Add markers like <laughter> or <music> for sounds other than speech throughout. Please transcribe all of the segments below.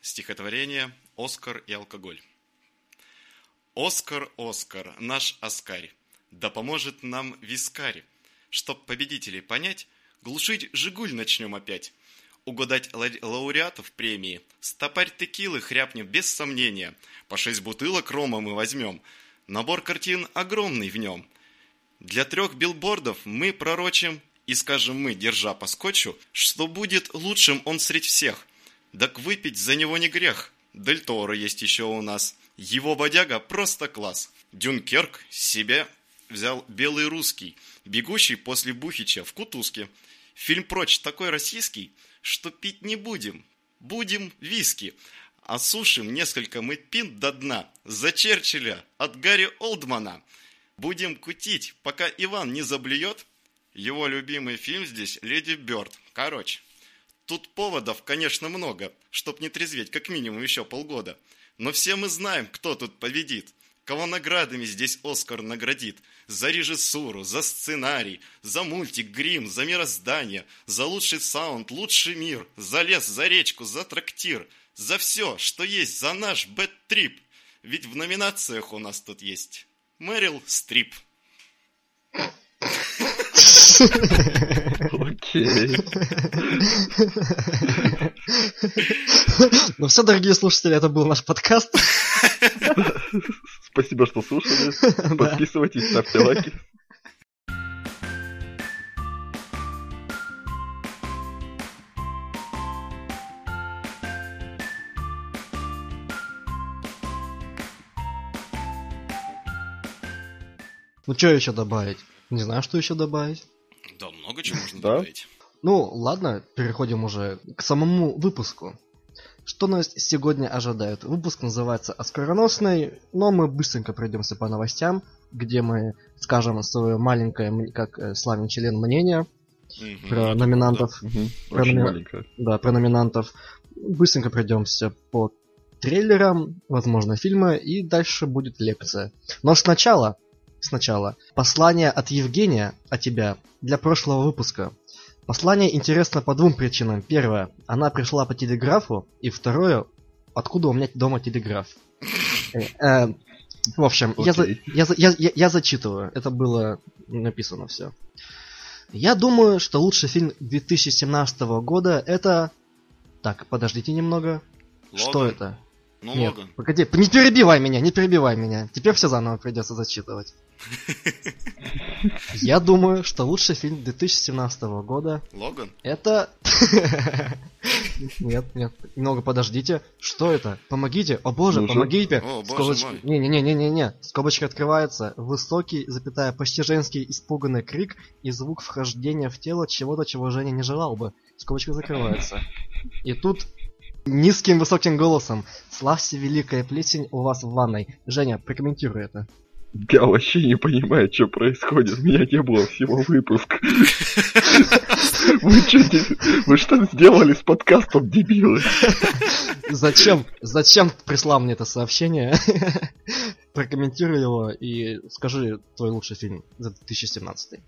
Стихотворение «Оскар и алкоголь». Оскар, Оскар, наш Оскарь, да поможет нам вискарь. Чтоб победителей понять, глушить «Жигуль» начнем опять. Угадать лауреатов премии, стопарь текилы хряпнем без сомнения. По шесть бутылок рома мы возьмем. Набор картин огромный в нем. Для трех билбордов мы пророчим и скажем мы, держа по скотчу, что будет лучшим он среди всех. Так выпить за него не грех. Дель Торо есть еще у нас. Его бодяга просто класс. Дюнкерк себе взял белый русский, бегущий после Бухича в кутузке. Фильм прочь такой российский, что пить не будем. Будем виски. Осушим несколько мы пин до дна. За Черчилля от Гарри Олдмана. Будем кутить, пока Иван не заблюет, его любимый фильм здесь «Леди Бёрд». Короче, тут поводов, конечно, много, чтоб не трезветь как минимум еще полгода. Но все мы знаем, кто тут победит. Кого наградами здесь Оскар наградит. За режиссуру, за сценарий, за мультик, грим, за мироздание, за лучший саунд, лучший мир, за лес, за речку, за трактир, за все, что есть, за наш bad trip. Ведь в номинациях у нас тут есть Мэрил Стрип. Окей. Ну все, дорогие слушатели, это был наш подкаст. Спасибо, что слушали. <laughs> Подписывайтесь, ставьте лайки. Ну что еще добавить? Не знаю, что еще добавить. Да, много чего можно <laughs> Да? добавить. Ну, ладно, переходим уже к самому выпуску. Что нас сегодня ожидает? Выпуск называется «Оскароносный», но мы быстренько пройдемся по новостям, где мы скажем свое маленькое, как э, славный член, мнение Мгм, про номинантов. Мгм. Про Очень номер- маленькая. Да, про номинантов. Быстренько пройдемся по трейлерам, возможно, фильмы, и дальше будет лекция. Но сначала, сначала, послание от Евгения от тебя для прошлого выпуска. Послание интересно по двум причинам. Первое, она пришла по телеграфу, и второе, откуда у меня дома телеграф. Э, э, В общем, я, за- я, я, я, я зачитываю. Это было написано все. Я думаю, что лучший фильм 2017 года это... Так, подождите немного. Что это? Ну, Нет, Логан. погоди, не перебивай меня, не перебивай меня. Теперь все заново придется зачитывать. Я думаю, что лучший фильм 2017 года Логан? это... <laughs> Нет, нет, немного подождите. Что это? Помогите, о боже, же. помогите. Мой. Не-не-не-не-не. Скобочка открывается. Высокий, запятая, почти женский испуганный крик и звук вхождения в тело чего-то, чего Женя не желал бы. Скобочка закрывается. И тут низким высоким голосом «Славься, великая плесень у вас в ванной». Женя, прокомментируй это. Я вообще не понимаю, что происходит. Меня не было всего выпуска. <laughs> Вы что, вы что сделали с подкастом, дебилы? Зачем, зачем прислал мне это сообщение? <laughs> Прокомментируй его и скажи твой лучший фильм за 2017.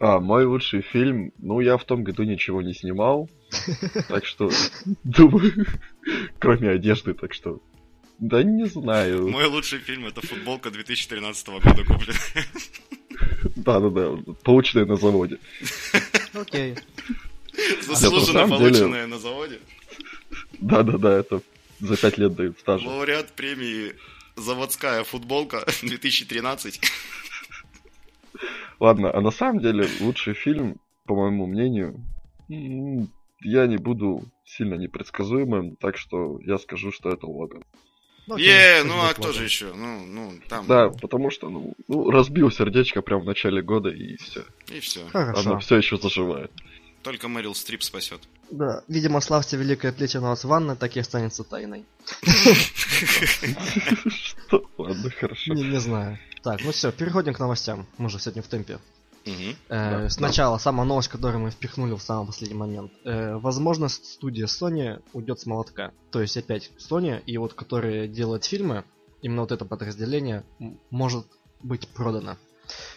А, мой лучший фильм. Ну, я в том году ничего не снимал. <laughs> Так что, думаю, кроме одежды, так что. Да не знаю. Мой лучший фильм это футболка 2013 года куплена. Да-да-да, полученное на заводе. Окей. Заслуженно самом деле- полученная на заводе. Да-да-да, это за пять лет дают стажа. Лауреат премии «Заводская футболка 2013». Ладно, а на самом деле лучший фильм, по моему мнению, я не буду сильно непредсказуемым, так что я скажу, что это Логан. Ну, окей, Е, ну а кто же еще? Ну, ну, там. Да, потому что, ну, ну, разбил сердечко прямо в начале года, и все. И все. Хорошо. Оно все еще заживает. Только Мэрил Стрип спасет. Да, видимо, славьте великая плеча у нас ванна, так и останется тайной. <laughs> Что? Ладно, хорошо. Не, не знаю. Так, ну все, переходим к новостям. Мы же сегодня в темпе. Э, Да, сначала, самая новость, которую мы впихнули в самый последний момент. Э, возможно, студия Sony уйдет с молотка. То есть опять Sony, и вот которые делают фильмы, именно вот это подразделение может быть продано.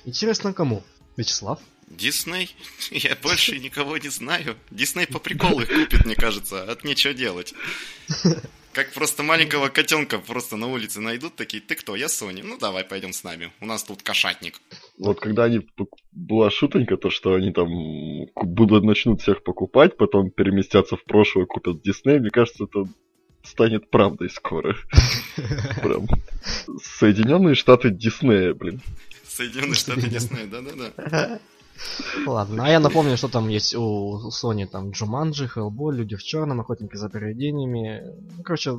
Интересно кому? Вячеслав? Дисней? <laughs> Я больше <laughs> никого не знаю. Дисней по приколу их купит, мне кажется, от нечего делать. <laughs> Как просто маленького котенка просто на улице найдут, такие, ты кто? Я Сони. Ну давай, пойдем с нами. У нас тут кошатник. Вот когда они была шутонька, то что они там будут начнут всех покупать, потом переместятся в прошлое, купят Дисней, мне кажется, это станет правдой скоро. <laughs> Прям. Соединенные Штаты Диснея, блин. Соединенные Штаты Диснея, да-да-да. <laughs> Ладно, а я напомню, что там есть у Sony там Джуманджи, Хеллбой, Люди в черном, Охотники за привидениями. Ну, короче,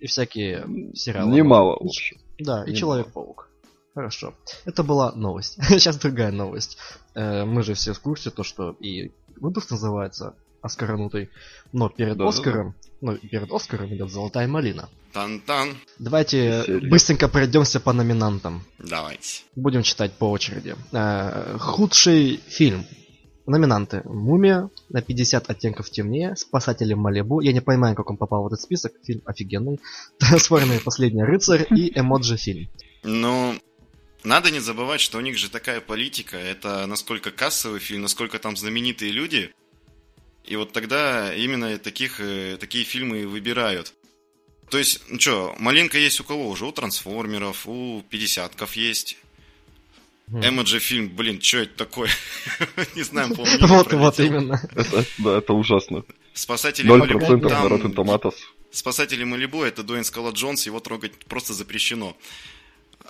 и всякие сериалы. Немало, в общем. Да, и Человек-паук. Хорошо. Это была новость. <laughs> Сейчас другая новость. Э, мы же все в курсе, то, что и выпуск называется Оскаранутый. Но перед да, Оскаром, да, да. ну, перед Оскаром идет Золотая малина. Тан-тан. Давайте Веселье. быстренько пройдемся по номинантам. Давайте. Будем читать по очереди. Э, худший фильм. Номинанты. Мумия на 50 оттенков темнее, Спасатели Малибу. Я не понимаю, как он попал в этот список. Фильм офигенный. <laughs> Трансформеры Последний рыцарь и Эмоджи фильм. Ну, надо не забывать, что у них же такая политика. Это насколько кассовый фильм, насколько там знаменитые люди. И вот тогда именно таких, э, такие фильмы и выбирают. То есть, ну что, малинка есть у кого уже? У трансформеров, у пятидесятков есть. Эмоджи фильм, блин, что это такое? <laughs> Не знаю, помню. Вот, вот именно. Да, это ужасно. Спасатели Малибу. 0% на Rotten Tomatoes. Спасатели Малибу, это Дуэйн Скала Джонс, его трогать просто запрещено.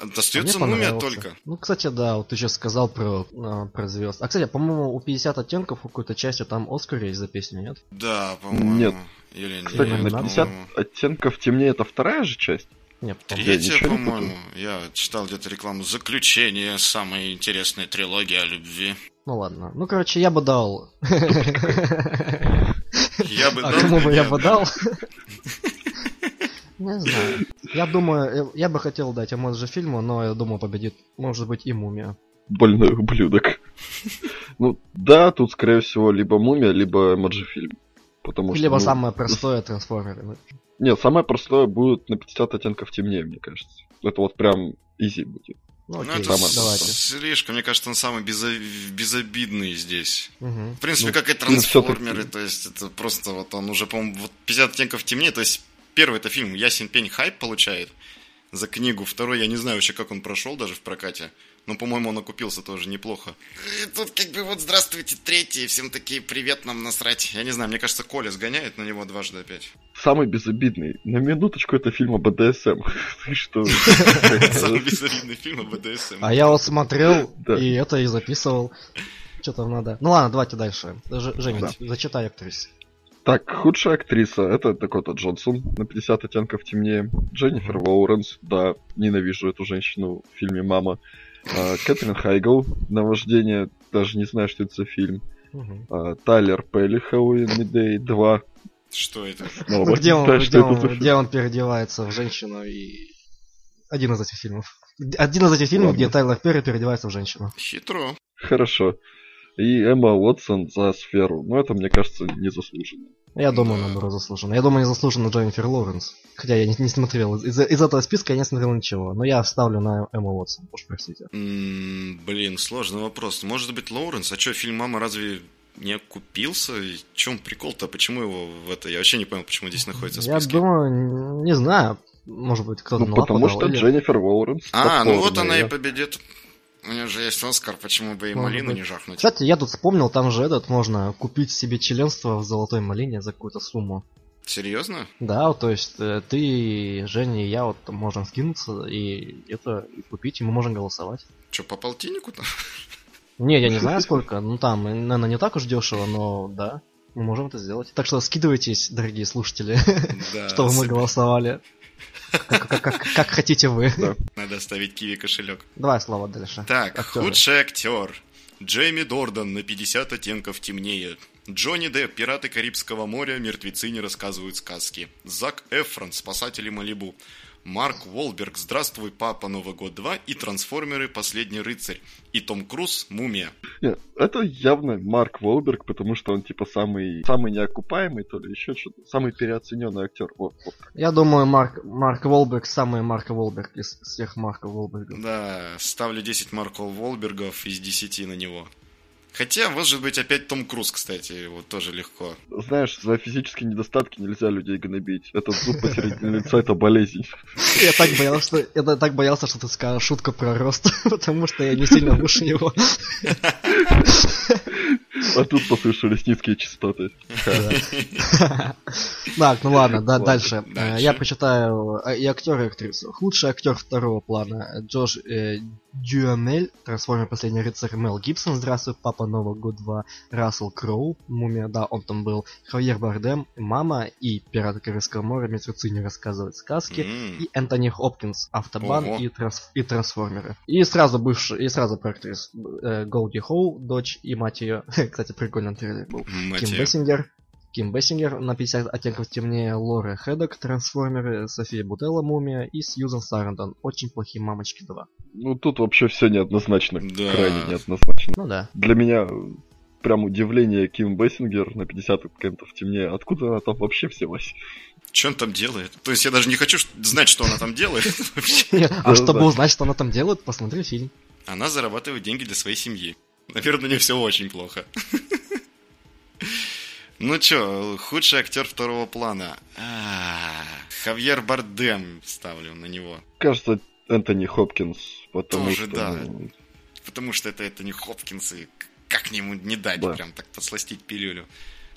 Достается а мумия только. Ну, кстати, да, вот ты сейчас сказал про, а, про звезд. А, кстати, по-моему, у 50 оттенков у какой-то части там Оскар есть за песню, нет? Да, по-моему. Нет. Или Кстати, нет, на 50 оттенков темнее это вторая же часть? Нет, Третья, по-моему. Я читал где-то рекламу. Заключение, самая интересная трилогия о любви. Ну ладно. Ну, короче, я бы дал... Я бы а дал... кому бы я бы дал? Не знаю. Я думаю, я бы хотел дать эмоджи фильму, но я думаю, победит, может быть, и мумия. Больной ублюдок. <laughs> Ну, да, тут, скорее всего, либо мумия, либо эмоджи фильм. Потому либо что, ну, самое простое трансформеры. Нет, самое простое будет на 50 оттенков темнее, мне кажется. Это вот прям изи будет. Ну, окей, ну это самое... давайте. слишком, мне кажется, он самый безо... безобидный здесь. Угу. В принципе, ну, как и трансформеры, то есть это просто вот он уже, по-моему, вот 50 оттенков темнее, то есть первый это фильм Ясен Пень хайп получает за книгу, второй я не знаю вообще, как он прошел даже в прокате. Но, по-моему, он окупился тоже неплохо. И тут как бы вот здравствуйте, третий, всем такие привет нам насрать. Я не знаю, мне кажется, Коля сгоняет на него дважды опять. Самый безобидный. На минуточку это фильм о БДСМ. <laughs> Ты что? <laughs> Самый безобидный фильм о БДСМ. А я вот смотрел <laughs> и это и записывал. Что там надо? Ну ладно, давайте дальше. Женя, зачитай актрис. Так, худшая актриса это Дакота Джонсон на 50 оттенков темнее. Дженнифер Лоуренс, да, ненавижу эту женщину в фильме «Мама». А, Кэтрин Хайгл, «Наваждение», даже не знаю, что это за фильм. А, Тайлер Пелли, «Хэллоуин Midday 2». Что это? Ну, где, он, знаю, где, он, где он переодевается в женщину и... Один из этих фильмов. Один из этих фильмов, Ладно. где Тайлер Перри переодевается в женщину. Хитро. Хорошо и Эмма Уотсон за сферу. Но это, мне кажется, незаслуженно. Я думаю, наоборот, заслуженно. Я думаю, не заслуженно Дженнифер Лоуренс. Хотя я не, не смотрел. Из, из этого списка я не смотрел ничего. Но я ставлю на Эмму Уотсон, уж простите. Mm, блин, сложный вопрос. Может быть, Лоуренс? А что, фильм «Мама» разве не окупился? И в чем прикол-то? Почему его в это... Я вообще не понял, почему здесь находится в списке. Я думаю, не знаю. Может быть, кто-то ну, потому что или... Дженнифер Лоуренс. А, ну вот она и победит. У нее же есть Оскар, почему бы и Может малину быть. не жахнуть? Кстати, я тут вспомнил, там же этот можно купить себе членство в золотой малине за какую-то сумму. Серьезно? Да, то есть э, ты, Женя и я вот можем скинуться и это и купить, и мы можем голосовать. Че, по полтиннику-то? Не, я не знаю <laughs> сколько, ну там, наверное, не так уж дешево, но да, мы можем это сделать. Так что скидывайтесь, дорогие слушатели, <laughs> чтобы мы голосовали. Как, хотите вы. Надо оставить киви кошелек. Давай слово дальше. Так, худший актер. Джейми Дордан на 50 оттенков темнее. Джонни Депп, Пираты Карибского моря, мертвецы не рассказывают сказки. Зак Эфрон, Спасатели Малибу. Марк Волберг «Здравствуй, папа, Новый год 2» и «Трансформеры. Последний рыцарь» и Том Круз «Мумия». Нет, это явно Марк Волберг, потому что он типа самый, самый неокупаемый, то ли еще что-то, самый переоцененный актер. Вот, вот. Я думаю, Марк, Марк Волберг самый Марк Волберг из всех Марка Волбергов. Да, ставлю 10 Марков Волбергов из 10 на него. Хотя, может быть, опять Том Круз, кстати, вот тоже легко. Знаешь, за физические недостатки нельзя людей гнобить. Этот зуб посередине лица это болезнь. Я так боялся, что я так боялся, что ты скажешь шутку про рост, <laughs> потому что я не сильно выше него. <laughs> А тут послышались низкие частоты. Так, ну ладно, да, Ладно, дальше. Э. Я прочитаю э, и актера, и актрису. Худший актер второго плана. Джош э, Дюамель, трансформер. Последний рыцарь Мел Гибсон, Здравствуй, папа, Новый год 2, Рассел Кроу, Мумия, да, он там был, Хавьер Бардем, Мама и Пираты Карибского моря, Мертвецы не рассказывают сказки, и Энтони Хопкинс, Автобан и, трансф- и Трансформеры. И сразу бывший, и сразу про актрис Голди Хоу, дочь и мать ее. <laughs> Кстати, прикольный трейлер был. мать Ким. Бессингер. Ким Бессингер на 50 оттенков темнее, Лора Хедок, Трансформеры, София Бутелла, Мумия и Сьюзан Сарандон. Очень плохие мамочки 2. Ну тут вообще все неоднозначно. Да. Крайне неоднозначно. Ну да. Для меня прям удивление Ким Бессингер на 50 оттенков темнее. Откуда она там вообще взялась? Что он там делает? То есть я даже не хочу знать, что она там делает. <laughs> А чтобы узнать, что она там делает, посмотри фильм. Она зарабатывает деньги для своей семьи. Наверное, не все очень плохо. <laughs> Ну чё, худший актер второго плана. А, Хавьер Бардем ставлю на него. Кажется, Энтони Хопкинс, потому Тоже что... да. Потому что это, это не Хопкинс, и как ему не дать Да. прям так подсластить пилюлю.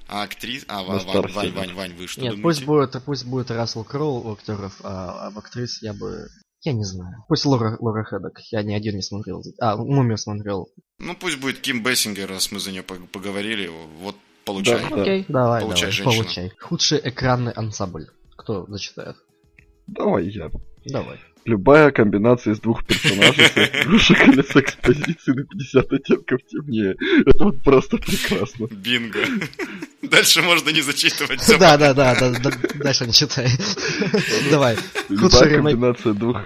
А актрис... А, Вань, Вань. Вань, Вань, вы что Нет, думаете? пусть будет, пусть будет Рассел Кроу у актеров, а об актрис я бы... Я не знаю. Пусть Лора, Лора Хедок. Я ни один не смотрел. А, Мумию смотрел. Ну пусть будет Ким Бессингер, раз мы за нее поговорили. Вот получай. Да. Окей, давай, Получай, давай, женщина. получай. Худший экранный ансамбль. Кто зачитает? Давай я. Давай. Любая комбинация из двух персонажей с игрушек или с экспозиции на 50 оттенков темнее. Это вот просто прекрасно. Бинго. <laughs> Дальше можно не зачитывать. Да, да, да, да, да, дальше не читай. Давай. Любая комбинация двух...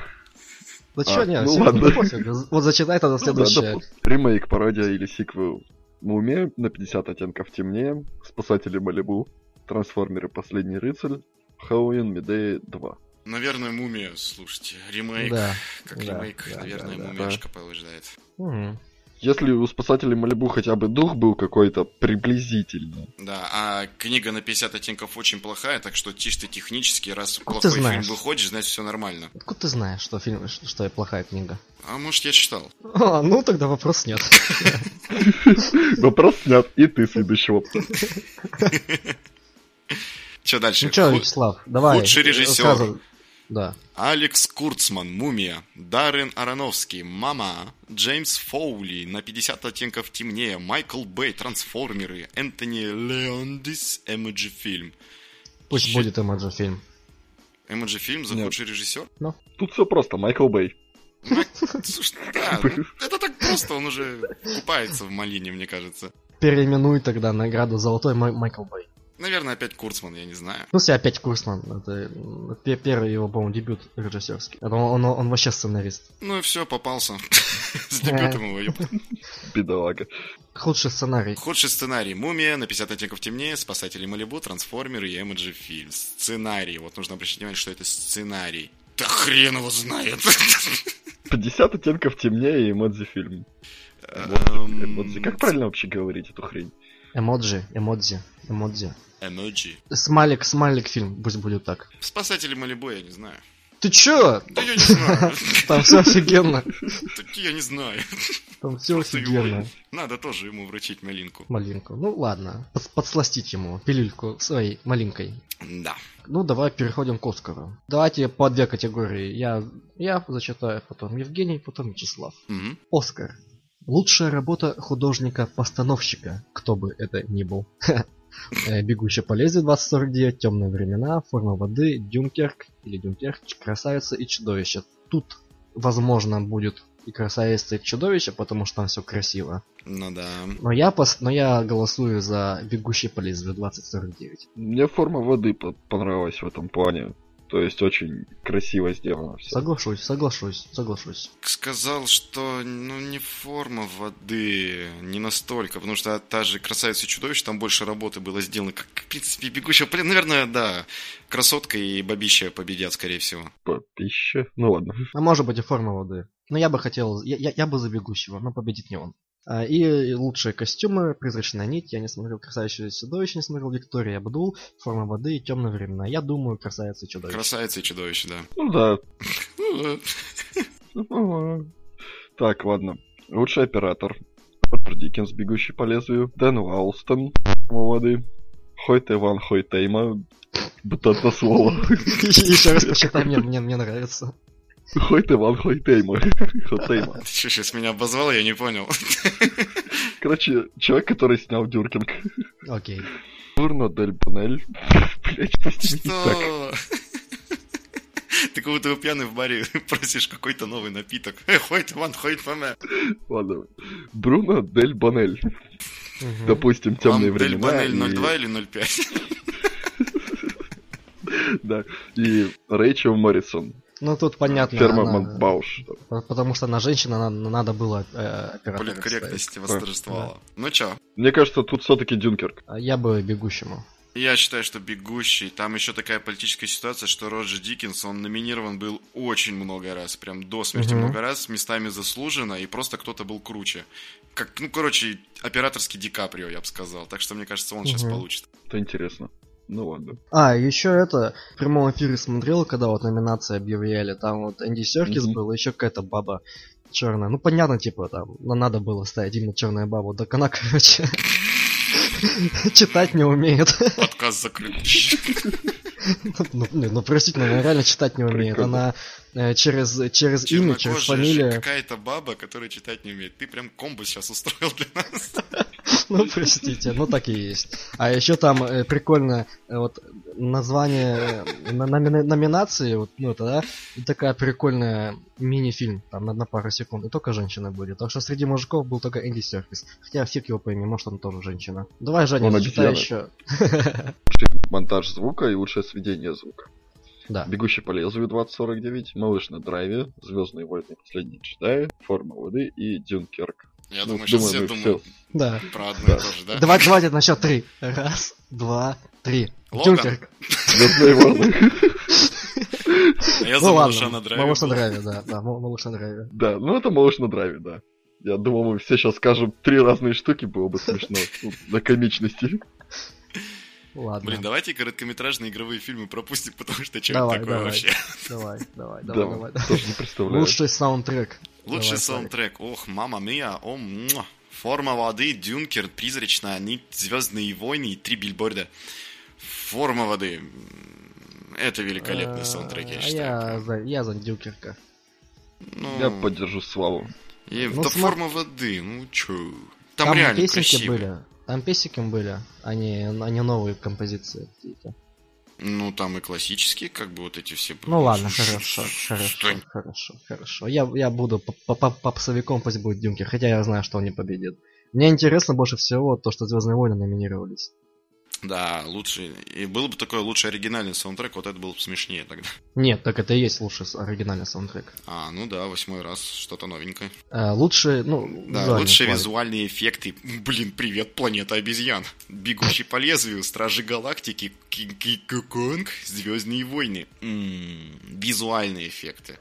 Ну чё, А, не, ну ладно. ну. Вот зачитай тогда Ну да, следующее. ремейк, пародия или сиквел. Мумия на 50 оттенков темнее, Спасатели Малибу, Трансформеры Последний рыцарь, Хэллоуин Медея 2. Наверное, мумия, слушайте, ремейк. Да. Как да, ремейк, да, наверное, да, да. мумияшка побеждает. Мгм. Если у Спасателей Малибу хотя бы дух был какой-то приблизительно. Да, а книга на 50 оттенков очень плохая, так что чисто технически, раз Откуда ты плохой знаешь? фильм выходит, значит все нормально. Откуда ты знаешь, что фильм, что что плохая книга? А может я читал? А, ну тогда вопрос нет. <laughs> Вопрос снят, и ты следующий опыт. <laughs> Что дальше? Ну Ху- Вячеслав, давай. худший э, режиссер. Да. Алекс Курцман, Мумия, Даррен Аронофский, Мама, Джеймс Фоули, на 50 оттенков темнее, Майкл Бэй, Трансформеры, Энтони Леондис, Эмоджи фильм. Пусть Щит. будет эмоджи фильм. Эмоджи фильм за Нет. худший режиссер? Тут все просто, Майкл Бэй. Ну, Слушай, <laughs> да, ну, это так просто, он уже купается в малине, мне кажется. Переименуй тогда награду Золотой Май- Майкл Бэй. Наверное, опять Курцман, я не знаю. Ну, все опять Курсман. Это первый его, по-моему, дебют режиссерский. Это Он, он, он вообще сценарист. Ну и все, попался. <laughs> С дебютом его. Бедолага. Худший сценарий. Худший сценарий. Мумия, на 50 оттенков темнее, Спасатели Малибу, Трансформеры и Эмоджи фильм. Сценарий. Вот нужно обращать внимание, что это сценарий. Да хрен его знает. <laughs> 50 оттенков темнее и эмодзи фильм. Эм, Эмодзи. Как правильно вообще говорить эту хрень? Эмоджи, эмодзи, эмодзи. Эмоджи. Смайлик, смайлик фильм, пусть будет так. Спасатели Малибу, я не знаю. Ты чё? Да я не знаю. Там все офигенно. Такие я не знаю. Там все Просто его- офигенно. Надо тоже ему вручить малинку. Малинку. Ну ладно. Под- подсластить ему пилюльку своей малинкой. Да. Ну, давай переходим к Оскару. Давайте по две категории. Я, я зачитаю, потом Евгений, потом Вячеслав. Оскар. Лучшая работа художника-постановщика, кто бы это ни был. <laughs> Э, Бегущая по лезвию 2049, Темные времена, Форма воды, Дюнкерк или Дюнкерк, Красавица и Чудовище. Тут, возможно, будет и Красавица, и Чудовище, потому что там все красиво. Ну да. Но я, пос... Но я голосую за Бегущий по лезвию 2049. Мне форма воды по- понравилась в этом плане. То есть очень красиво сделано все. Соглашусь, соглашусь, соглашусь. Сказал, что ну не форма воды, не настолько, потому что та же красавица и чудовище, там больше работы было сделано. Как, в принципе, бегущая по ле- Наверное, да. Красотка и бабища победят, скорее всего. Пище. Ну ладно. А может быть и форма воды. Но я бы хотел, я, я, я бы за бегущего, но победит не он. А, И лучшие костюмы, призрачная нить, я не смотрел красавицу и чудовище, не смотрел Виктория Абдул, форма воды и темные времена. Я думаю, красавица и чудовище. Красавица и чудовище, да. Ну да. Ну. Ну, Так, ладно. Лучший оператор. Роберт Диккенс, бегущий по лезвию. Дэн Уалстон, форма воды. Хойт Иван Хойтейма. Это слово. <laughs> Еще раз прочитай, мне, мне, мне нравится. Хойт Иван Хойтейма. Хойтейма. Ты <laughs> что, сейчас меня обозвал, я не понял. <laughs> Короче, человек, который снял Дюркинг. Окей. Бурно Дель Бонель. <laughs> Блять. Что? Ты как будто бы пьяный в баре просишь какой-то новый напиток. Э, Хойт ван, хойт фаме. Ладно. Бруно Дель Бонель. Допустим, темные Вам Дель времена. Банель и- 02 или 05? Да. И Рэйчел Моррисон. Ну тут понятно. Ферма Монтбауш. по- Потому что она женщина, на- надо было э, оператора Политкорректность восторжествовала. Ну чё, Мне кажется, тут все-таки Дюнкерк. А Я бы бегущему. я считаю, что «Бегущий», там еще такая политическая ситуация, что Роджер Диккенс, он номинирован был очень много раз, прям до смерти Мгм. много раз, местами заслуженно, и просто кто-то был круче. Как, ну, короче, операторский Ди Каприо, я бы сказал. Так что, мне кажется, он сейчас Мгм. получит. Это интересно. Ну ладно. А, еще это, в прямом эфире смотрел, когда вот номинации объявляли, там вот Энди Серкис Мгм. был, еще какая-то баба черная. Ну, понятно, типа, там, ну, надо было ставить именно черную бабу. Так она, <laughs> короче, читать не умеет. Подкаст закрыт. <laughs> Ну, не, ну, простите, она реально читать не умеет. Она э, через, через имя, через фамилию... <laughs> какая-то баба, которая читать не умеет. Ты прям комбо сейчас устроил для нас. <laughs> Ну, простите, ну так и есть. А еще там э, прикольно э, вот название э, на- номина- номинации, вот, ну это, да, и такая прикольная мини-фильм, там на, на пару секунд, и только женщина будет. Так что среди мужиков был только Энди Серкис. Хотя фиг его пойми, может он тоже женщина. Давай, Женя, зачитай еще. <laughs> Монтаж звука и лучшее сведение звука. Да. Бегущий по лезвию 2049, Малыш на драйве, Звездные войны Последние джедаи, Форма воды и Дюнкерк. Я Ну, думаю, сейчас думаю, все думают Да. про одно Да. и то же, да? Давай, давайте на счет три. Раз, два, три. Логан. Дюнкерк. Звездные войны. Я Ну за ладно, малыша на драйве. малыш на драйве, да, да, мал- малыш на драйве. Да, ну это малыш на драйве, да. Я думал, мы все сейчас скажем три разные штуки, было бы смешно. Ну, На комичности. Ладно. Блин, давайте короткометражные игровые фильмы пропустим, потому что что Давай, такое давай. вообще? <laughs> Давай, давай, Да, давай, давай. тоже не представляю. Лучший саундтрек. Лучший Давай, саундтрек. Ох, мама мия, о, муа. Форма воды, Дюнкер, Призрачная нить, Звездные войны и три билборда. Форма воды. Это великолепный саундтрек, я а считаю. Я за, я за Дюкерка. Ну, Я поддержу Славу. и- Ну, да сма- форма воды, ну чё. Там, реально песенки красиво. были. Там песенки были, а не, а не новые композиции какие-то. Ну, там и классические, как бы вот эти все. Ну ладно, хорошо, хорошо, хорошо, хорошо. Я, я буду по- по- по- попсовиком, пусть будет Дюнкер, хотя я знаю, что он не победит. Мне интересно больше всего то, что Звездные войны номинировались. Да, лучше. И был бы такой лучший оригинальный саундтрек, вот это было бы смешнее тогда. Нет, так это и есть лучший оригинальный саундтрек. А, ну да, восьмой раз, что-то новенькое. Э, лучший, ну, Да, визуальный лучшие план. визуальные эффекты. Блин, привет, планета обезьян. Бегущий по лезвию, Стражи Галактики, Кинг-Конг, Звездные войны. М, Визуальные эффекты.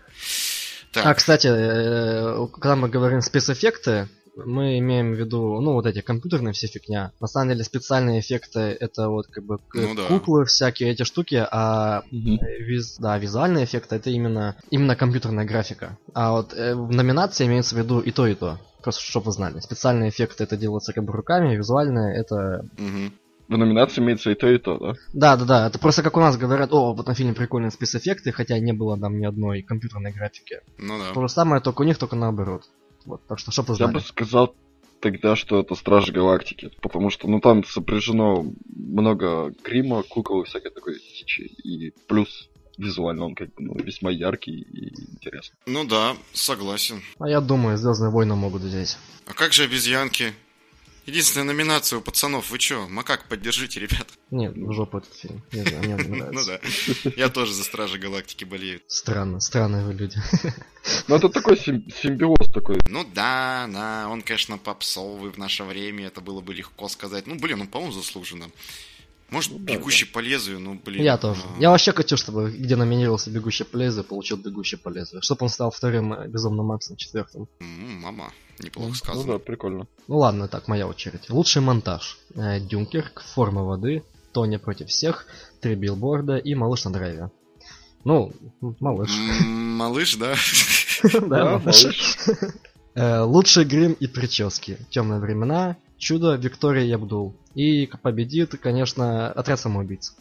Так, А, кстати, э, когда мы говорим спецэффекты, мы имеем в виду, ну, вот эти компьютерные все фигня. На самом деле специальные эффекты это вот как бы Ну да. куклы, всякие эти штуки, а э, виз- да, визуальные эффекты это именно, именно компьютерная графика. А вот э, в номинации имеется в виду и то, и то. Просто чтобы вы знали. Специальные эффекты это делается как бы руками, визуальные это... мгм. В номинации имеется и то, и то, да? Да, да, да, это просто как у нас говорят, о, вот на фильме прикольные спецэффекты, хотя не было там ни одной компьютерной графики. ну да. То же самое, только у них, только наоборот. Вот, так что, чтобы вы Я знали. бы сказал тогда, что это Стражи Галактики, потому что, ну, там сопряжено много грима, кукол и всякой такой дичи, и плюс визуально он как бы ну, весьма яркий и интересный. Ну да, согласен. А я думаю, Звездные войны могут взять. А как же обезьянки? Единственная номинация у пацанов, вы чё? Макак, поддержите, ребят. Нет, в жопу этот фильм. Не знаю, мне <laughs> не Ну нравится. да. Я тоже за Стражи Галактики болею. Странно, странные вы люди. <laughs> Ну, это такой сим- симбиоз такой. Ну да, да, он, конечно, попсовый в наше время, это было бы легко сказать. Ну, блин, он, по-моему, заслуженно. Может, Ну, да, бегущий по лезвию, ну, блин. Я тоже. а, Я вообще хочу, чтобы где номинировался «Бегущий по лезвию», получил «Бегущий по лезвию». Чтобы он стал вторым э, «Безумным Максом», четвертым. м, Мама, неплохо Ну, Ну сказано. да, прикольно. Ну ладно, так, моя очередь. Лучший монтаж. Э, Дюнкерк, Форма воды, Тоня против всех, Три билборда и Малыш на драйве. Ну, малыш. Малыш, <laughs> да? Да, малыш. малыш. Э, Лучший грим и прически. Темные времена, Чудо, Виктория и Абдул. И победит, конечно, отряд самоубийц.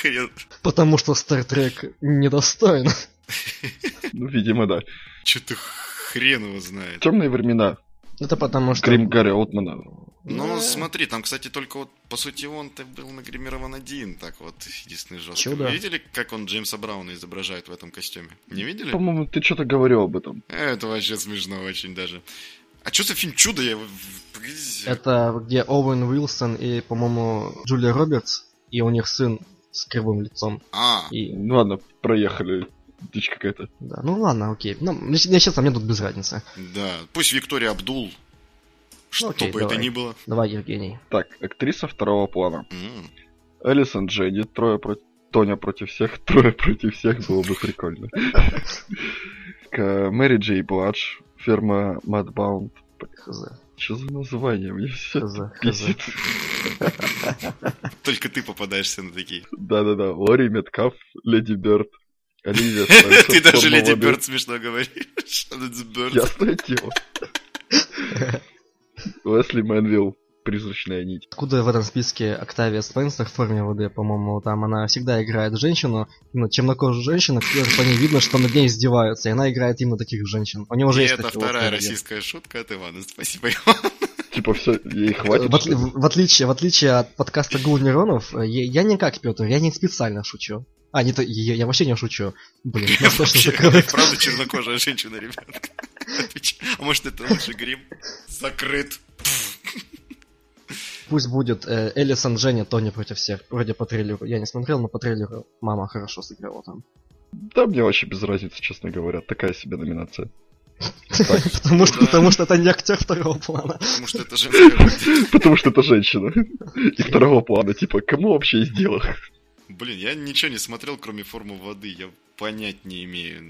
Хрен. Потому что Стартрек недостоин. Ну, видимо, да. Что-то хрен его знает. Темные времена. Это потому что... Грим Гарри Олдмана. Ну, смотри, там, кстати, только вот, по сути, он-то был нагримирован один, так вот, единственный жестко. Чудо. Вы видели, как он Джеймса Брауна изображает в этом костюме? Не видели? По-моему, ты что-то говорил об этом. Это вообще смешно очень даже. А что за фильм «Чудо»? Я... Погодите. Это где Оуэн Уилсон и, по-моему, Джулия Робертс, и у них сын с кривым лицом. А, И, Ну ладно, проехали. Дичь какая-то. да, ну ладно, окей. Ну, мне, мне честно, мне тут без разницы. да. Пусть Виктория Абдул. Что окей, бы это давай. ни было. Давай, Евгений. Так, актриса второго плана. М, Элисон Дженни, трое против... Тоня против всех, <laughs> трое против всех, было бы прикольно. <laughs> Мэри Джей Бладж, ферма Mudbound. Хз, Что за название? Мне все хз, хз. бесит. Только ты попадаешься на такие. Да-да-да, Лори Меткаф, Леди Бёрд, Оливия <laughs> Ты даже «Форма Леди воды». Бёрд смешно говоришь. Леди Бёрд. Ясное дело. <laughs> Лесли Мэнвилл, призрачная нить. Откуда в этом списке Октавия Спенсер в форме воды, по-моему, там она всегда играет женщину, именно темнокожую женщину, по ней видно, что над ней издеваются, и она играет именно таких женщин. У нее уже И есть это такие вторая вот, российская шутка от Ивана. Спасибо, Иван. Типа все, ей хватит. В, в отличие, в отличие от подкаста Гул Нейронов, э, я, я не как Петр, я не специально шучу. А, не то, я, я вообще не шучу. Блин, нас точно Вообще, закроют. Правда чернокожая женщина, ребят? А может это лучше грим? Закрыт. Пусть будет э, Элисон, Женя, Тони против всех. Вроде по трейлеру. Я не смотрел, но по трейлеру мама хорошо сыграла там. Да мне вообще без разницы, честно говоря. Такая себе номинация. <laughs> Потому что, потому что это не актер второго плана. Потому что это женская Потому что это женщина. И второго плана. Типа, кому вообще есть дело? Блин, я ничего не смотрел, кроме формы воды. Я понять не имею.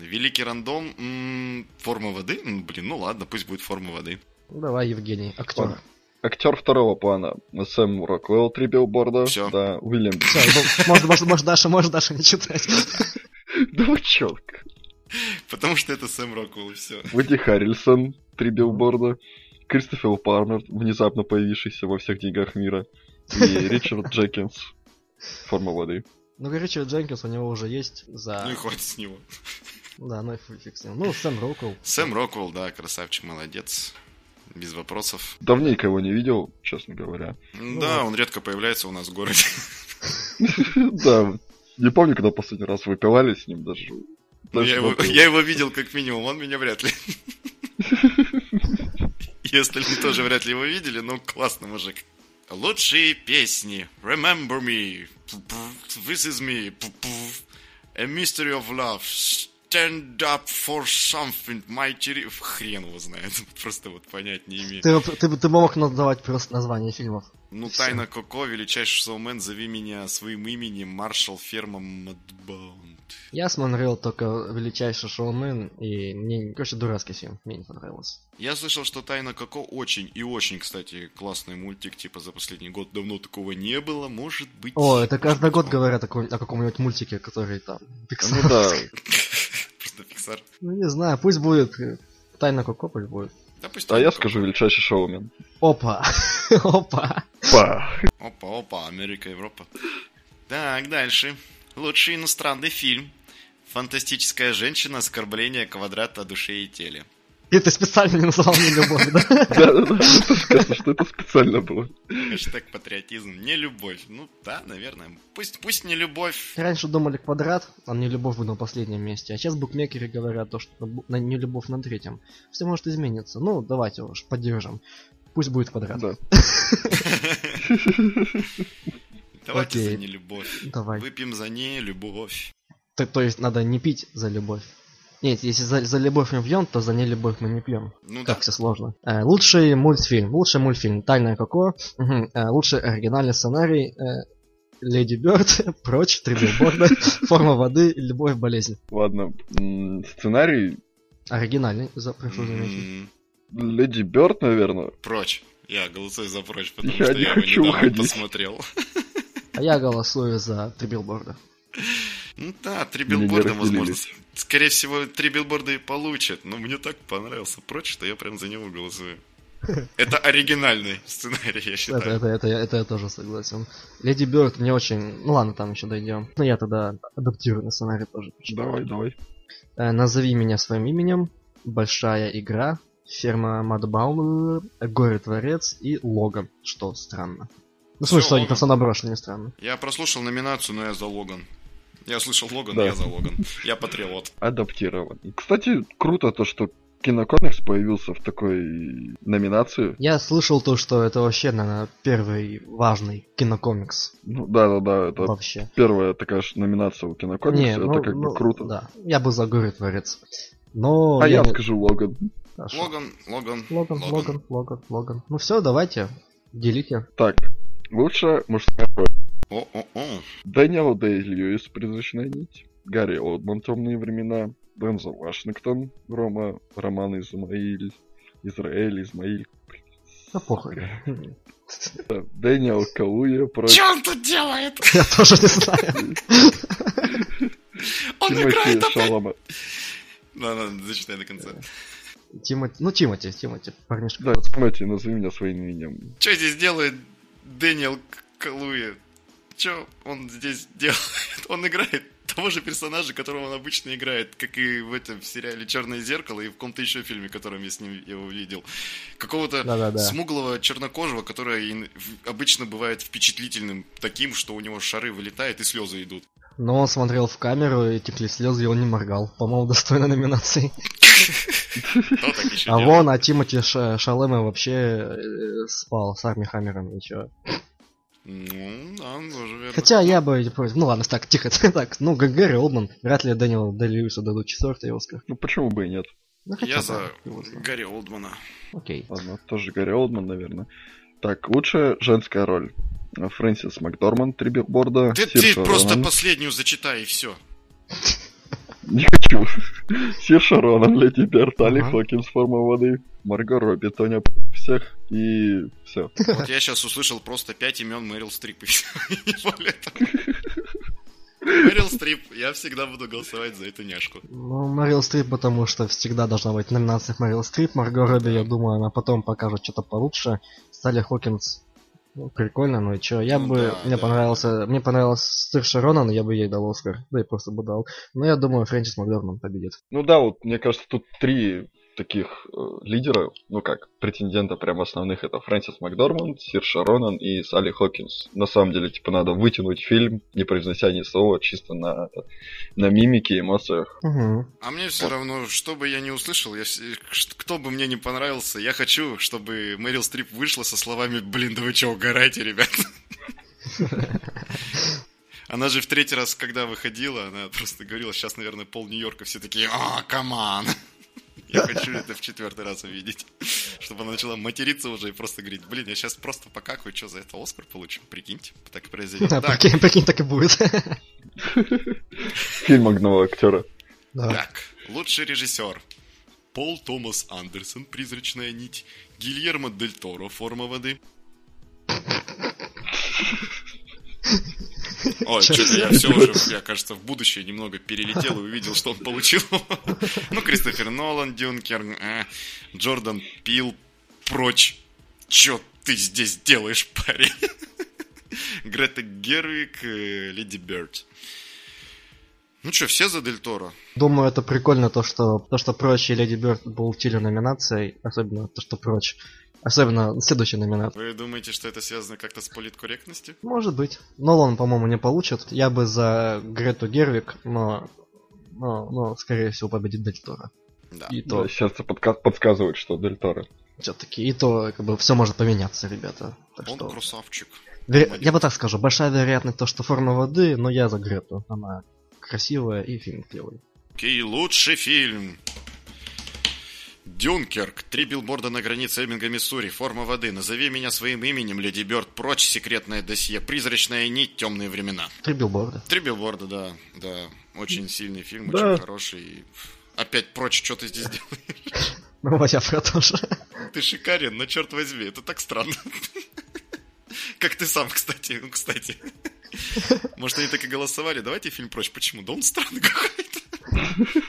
Великий рандом. Форма воды? Блин, ну ладно, пусть будет форма воды. Ну, Давай, Евгений, актер. Актер второго плана. Сэм Роквелл, три билборда. Всё. Да, Уильям. Все, может, может, может, Даша, может, Даша не читать. <laughs> Да вы чё? Потому что это Сэм Роквелл, и все. Вуди Харрельсон, три билборда. Кристофер Пармер, внезапно появившийся во всех деньгах мира. И <laughs> Ричард Джекинс, форма воды. Ну, Ричард Дженкинс у него уже есть за... Ну и хватит с него. Да, ну и фиг с ним. Ну, Сэм Роквелл. Сэм Роквелл, да, красавчик, молодец. Без вопросов. Давненько его не видел, честно говоря. да, он редко появляется у нас в городе. <laughs> Да, не помню, когда последний раз выпивали с ним даже. Ну, его, <laughs> я его видел как минимум, он меня вряд ли. <laughs> И остальные тоже вряд ли его видели, но классный мужик. Лучшие песни. Remember me. This is me. A mystery of love. Stand up for something. My teri- Хрен его знает. <laughs> Просто вот понять не имею. Ты, ты, ты мог назвать просто название фильмов. Ну, Всё. Тайна Коко, величайший шоумен, зови меня своим именем, маршал ферма Мадбаунд. Я смотрел только величайший шоумен, и мне, короче, дурацкий фильм, мне не понравилось. Я слышал, что Тайна Коко очень и очень, кстати, классный мультик, типа за последний год давно такого не было, может быть... О, это каждый год говорят о, каком- о каком-нибудь мультике, который там... Ну да, Pixar. Ну, не знаю, пусть будет э, Тайна Коко, пусть будет. Да пусть а я Коко. скажу величайший шоумен. Опа! <laughs> Опа! Па! Опа, опа, Америка, Европа. Так, дальше. Лучший иностранный фильм. Фантастическая женщина, оскорбление квадрата души и теле. И ты специально не назвал мне любовь, да? <laughs> Да-да-да, что это специально было. Хэштег патриотизм. Не любовь. Ну да, наверное. Пусть, пусть не любовь. Раньше думали квадрат, а не любовь был на последнем месте. А сейчас букмекеры говорят то, что на не любовь на третьем. Все может измениться. Ну, давайте уж поддержим. Пусть будет квадрат. Да. <laughs> Давайте за нелюбовь. Давай. Выпьем за нелюбовь. То, то есть надо не пить за любовь. Нет, если за, за любовь мы пьем, то за нелюбовь мы не пьем. Ну Как да. все сложно. Э, лучший мультфильм. Лучший мультфильм. Тайная Коко. Мгм. Э, лучший оригинальный сценарий. э, Леди Бёрд, <laughs> прочь, три билборда, <laughs> форма воды, любовь, болезнь. Ладно, сценарий Оригинальный, за, прошу заметить. Леди Бёрд, наверное. Прочь. Я голосую за прочь, потому Я что не я его хочу недавно уходить. посмотрел. А я голосую за три билборда. <laughs> Ну да, три билборда, возможно. Скорее всего, три билборда и получат. Но мне так понравился прочь, что я прям за него голосую. <laughs> Это оригинальный сценарий, я Это, считаю. это, это, я- это я тоже согласен. Леди Бёрд мне очень... Ну ладно, там еще дойдем. Ну я тогда адаптирую на сценарий тоже. почитаю. Давай, давай. Э, Назови меня своим именем. Большая игра. Ферма Мадбаум. Горе-творец и Логан. Что странно. Ну, Всё, что они просто наброшены, не странно. Я прослушал номинацию, но я за Логан. Я слышал Логан, Да. я за Логан. Я патриот. <laughs> Адаптирован. Кстати, круто то, что Кинокомикс появился в такой номинации. Я слышал то, что это вообще, наверное, первый важный кинокомикс. Ну да-да-да, это Вообще. первая такая же номинация у Кинокомикса, Не, это ну, как ну, бы круто. Да, я бы за Горе-творец. Но А я, не- скажу Логан. Хорошо. Логан, Логан, Логан, Логан, Логан, Логан. Ну все, давайте, делите. Так, лучшая мужская роль. О-о-о. Дэниел Дэй Льюис, «Призрачная нить», Гарри Олдман, «Темные времена», Дензел Вашингтон, Рома, Роман Измаиль, Израиль, Измаиль, Да похуй. Дэниел Калуя, против Че он тут делает? Я тоже не знаю. Он играет Тимати опять. Да, да, зачитай до конца. Тимати, ну Тимати, Тимати, парнишка. Да, Тимати, назови меня своим именем. Что здесь делает Дэниел Калуи? Что он здесь делает? Он играет того же персонажа, которого он обычно играет, как и в этом сериале Черное зеркало и в каком-то еще фильме, котором я с ним его видел. Какого-то Да-да-да. смуглого чернокожего, который обычно бывает впечатлительным, таким, что у него шары вылетают и слезы идут. Но он смотрел в камеру и текли слезы, и он не моргал. По-моему, достойно номинации. А вон, а Тимати Ша- Шалема вообще э, спал с Арми Хаммером, ничего. Ну, да, тоже верно. Хотя я бы не против. Ну ладно, так, тихо, <laughs> так. Ну, Г- Гэри Олдман, вряд ли Дэниелу Дэ Льюису дадут четвертый Оскар. Ну почему бы и нет? Ну, хотя Я за. Гарри Олдмана. Окей. Ладно, тоже Гарри Олдман, наверное. Так, лучшая женская роль. Фрэнсис Макдорманд, три билборда. Ты, ты Сирша просто последнюю зачитай и все. <laughs> Не хочу. Сирша Ронан, Леди Берт, Али. Хокинс, форма воды, Марго Робби, Тоня всех и все. Вот я сейчас услышал просто пять имен Мэрил Стрип и <laughs> того. Мэрил Стрип, я всегда буду голосовать за эту няшку. Ну, Мэрил Стрип, потому что всегда должна быть в номинациях Мэрил Стрип. Марго Робби, я думаю, она потом покажет что-то получше. Стали Хокинс. Ну, прикольно, ну и чё, я Ну бы, да, мне да. понравился, мне понравился Стир Ронан, я бы ей дал Оскар, да и просто бы дал. Но я думаю, Фрэнсис Макдорман победит. Ну да, вот мне кажется, тут три таких э, лидера, ну как, претендента прям основных, это Фрэнсис Макдорманд, Сирша Ронан и Салли Хокинс. На самом деле, типа, надо вытянуть фильм, не произнося ни слова, чисто на, на мимике, эмоциях. Угу. А мне все равно, что бы я не услышал, я кто бы мне не понравился, я хочу, чтобы Мэрил Стрип вышла со словами «Блин, да вы чё, угорайте, ребят?» <laughs> Она же в третий раз, когда выходила, она просто говорила, сейчас, наверное, пол Нью-Йорка все такие «А, каман!» Я хочу это в четвертый раз увидеть. Чтобы она начала материться уже и просто говорить, блин, я сейчас просто покакаю, что за это Оскар получу? Прикиньте, так и произойдет. Так, Прикинь, прикинь, так и будет. Фильм одного актера. Да. Так, лучший режиссер. Пол Томас Андерсон, «Призрачная нить». Гильермо Дель Торо, «Форма воды». Ой, что-то я все уже, я, кажется, в будущее немного перелетел и увидел, что он получил. Ну, Кристофер Нолан, Дюнкер, э, Джордан Пил, прочь. Чё ты здесь делаешь, парень? Грета Гервик, э, Леди Бёрд. Ну что, все за Дель Торо? Думаю, это прикольно то, что то, что Прочь и Леди Бёрд получили номинацией, особенно то, что Прочь. Особенно следующая номинация. Вы думаете, что это связано как-то с политкорректностью? Может быть. Нолан, по-моему, не получит. Я бы за Грету Гервик, но, но, но скорее всего, победит Дель Торо. Да. И то, Да, сердце подка- подсказывает, что Дель Торо. все-таки, и то, как бы, все может поменяться, ребята. Так Он что, красавчик. веро- я бы так скажу, большая вероятность то, что форма воды, но я за Грету. Она красивая и фильм клевый. Кей лучший фильм. Дюнкерк. Три билборда на границе Эббинга, Миссури. Форма воды. Назови меня своим именем, Леди Бёрд. Прочь секретное досье. Призрачная нить. Темные времена. Три билборда. Три билборда, да. Да. Очень сильный фильм, Да. очень хороший. Опять прочь, что ты здесь делаешь? Ну, Вася про тоже. Ты шикарен, но черт возьми, это так странно. Как ты сам, кстати. Ну, кстати. Может, они так и голосовали. Давайте фильм прочь. Почему? Да он странный какой-то.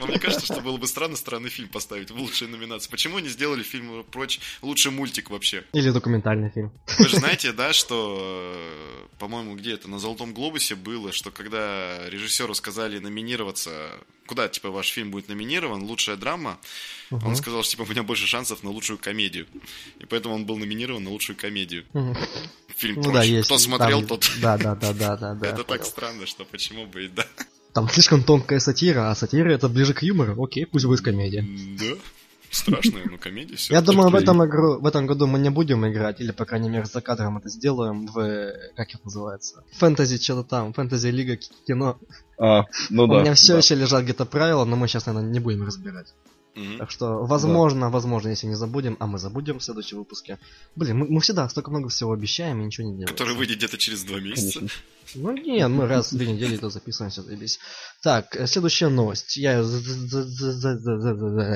Но мне кажется, что было бы странно странный фильм поставить в лучшие номинации. Почему они сделали фильм прочь лучший мультик вообще? Или документальный фильм. Вы же знаете, да, что, э, по-моему, где это, на Золотом Глобусе было, что когда режиссеру сказали номинироваться, куда, типа, ваш фильм будет номинирован, лучшая драма, Мгм. он сказал, что, типа, у меня больше шансов на лучшую комедию. И поэтому он был номинирован на лучшую комедию. Мгм. Фильм Ну «Прочь». да, есть. Кто смотрел, там- тот... Да, да, да, да, да, <laughs> это так странно, что почему бы и да. Там слишком тонкая сатира, а сатира это ближе к юмору. Окей, пусть будет комедия. Да. Страшная, но комедия все. Я думаю, в этом, игру, в этом году мы не будем играть, или, по крайней мере, за кадром это сделаем в... Как это называется? Фэнтези что-то там, фэнтези лига кино. А, ну У да. меня все еще лежат где-то правила, но мы сейчас, наверное, не будем разбирать. Mm-hmm. Так что, возможно, да. возможно, если не забудем, а мы забудем в следующем выпуске. Блин, мы, мы всегда столько много всего обещаем и ничего не делаем. Который выйдет где-то через два месяца. Ну нет, мы раз в две недели это записываемся, заебись. Так, следующая новость. Я ее,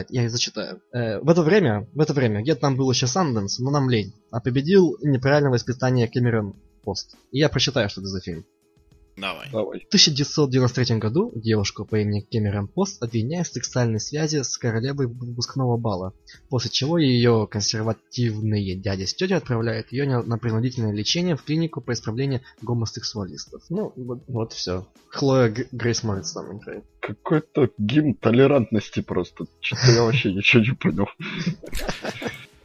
я зачитаю. В это время, в это время, где-то там был еще Санденс, но нам лень. А победил неправильное воспитание Кэмерон Пост. Я прочитаю, что это за фильм. Давай. Давай. В 1993 году девушку по имени Кэмерон Пост обвиняют в сексуальной связи с королевой выпускного бала, после чего ее консервативные дяди с тетей отправляют ее на, принудительное лечение в клинику по исправлению гомосексуалистов. Ну, вот, вот все. Хлоя Г- Грейс Морец там играет. Какой-то гимн толерантности просто. Что-то я вообще ничего не понял.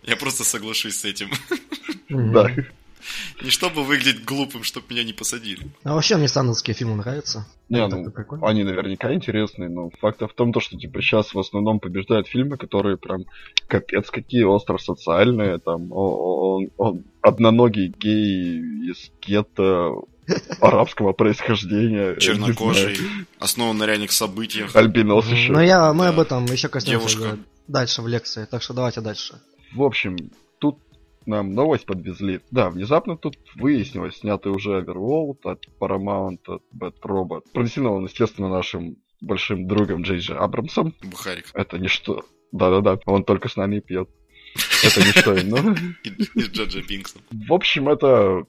Я просто соглашусь с этим. Да. Не чтобы выглядеть глупым, чтобы меня не посадили. А вообще мне сандовские фильмы нравятся. Не, Это ну, прикольно. они наверняка интересные, но факт в том, то, что типа сейчас в основном побеждают фильмы, которые прям капец какие остро социальные, там он, он одноногий гей из гетто арабского происхождения. Чернокожий, основан на реальных событиях. Альбинос еще. Но я, мы Да. об этом еще коснемся Девушка. дальше в лекции, так что давайте дальше. В общем, нам новость подвезли. Да, внезапно тут выяснилось, снятый уже Overworld от Paramount, от Bad Robot. Продюсирован, естественно, нашим большим другом Джей Джей Абрамсом. Бухарик. Это ничто. Да-да-да, он только с нами и пьет. Это не что иное. И, Джаджа Пинксом. В общем, это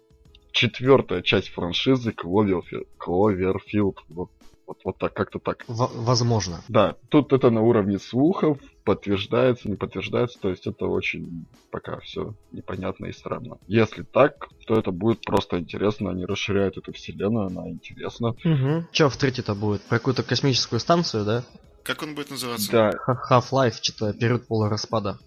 четвертая часть франшизы Кловерфи- Кловерфилд. Вот, вот, вот так, как-то так. В- возможно. Да, тут это на уровне слухов, подтверждается, не подтверждается, то есть это очень пока все непонятно и странно. Если так, то это будет просто интересно, они расширяют эту вселенную, она интересна. Угу. Че в третьей-то будет? Про какую-то космическую станцию, да? Как он будет называться? Да, Half-Life, что-то период полураспада.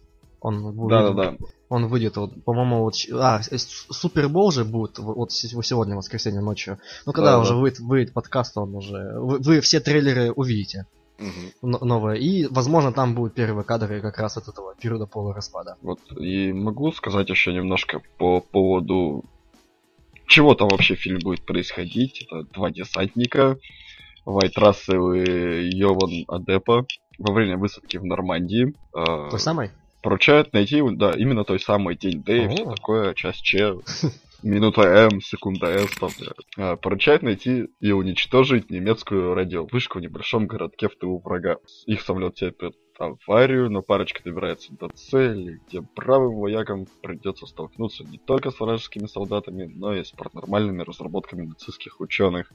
Он выйдет, да-да-да. Он выйдет, вот, по-моему, вот, а, Супербол же будет вот сегодня, воскресенье ночью. Ну, когда Да-да. уже выйдет, выйдет подкаст, он уже... Вы, вы все трейлеры увидите н- новое. И, возможно, там будут первые кадры как раз от этого периода полураспада. Вот, и могу сказать еще немножко по поводу чего там вообще в фильме будет происходить. Это два десантника, Вайт Рассел и Йован Адепа во время высадки в Нормандии. э, Той самой? Поручают найти, да, именно той самой день Д, и все такое, час Ч, <laughs> минута М, секунда С, там, э, поручают найти и уничтожить немецкую радиовышку в небольшом городке в тылу врага. Их самолет терпит аварию, но парочка добирается до цели, где бравым воякам придется столкнуться не только с вражескими солдатами, но и с паранормальными разработками нацистских ученых.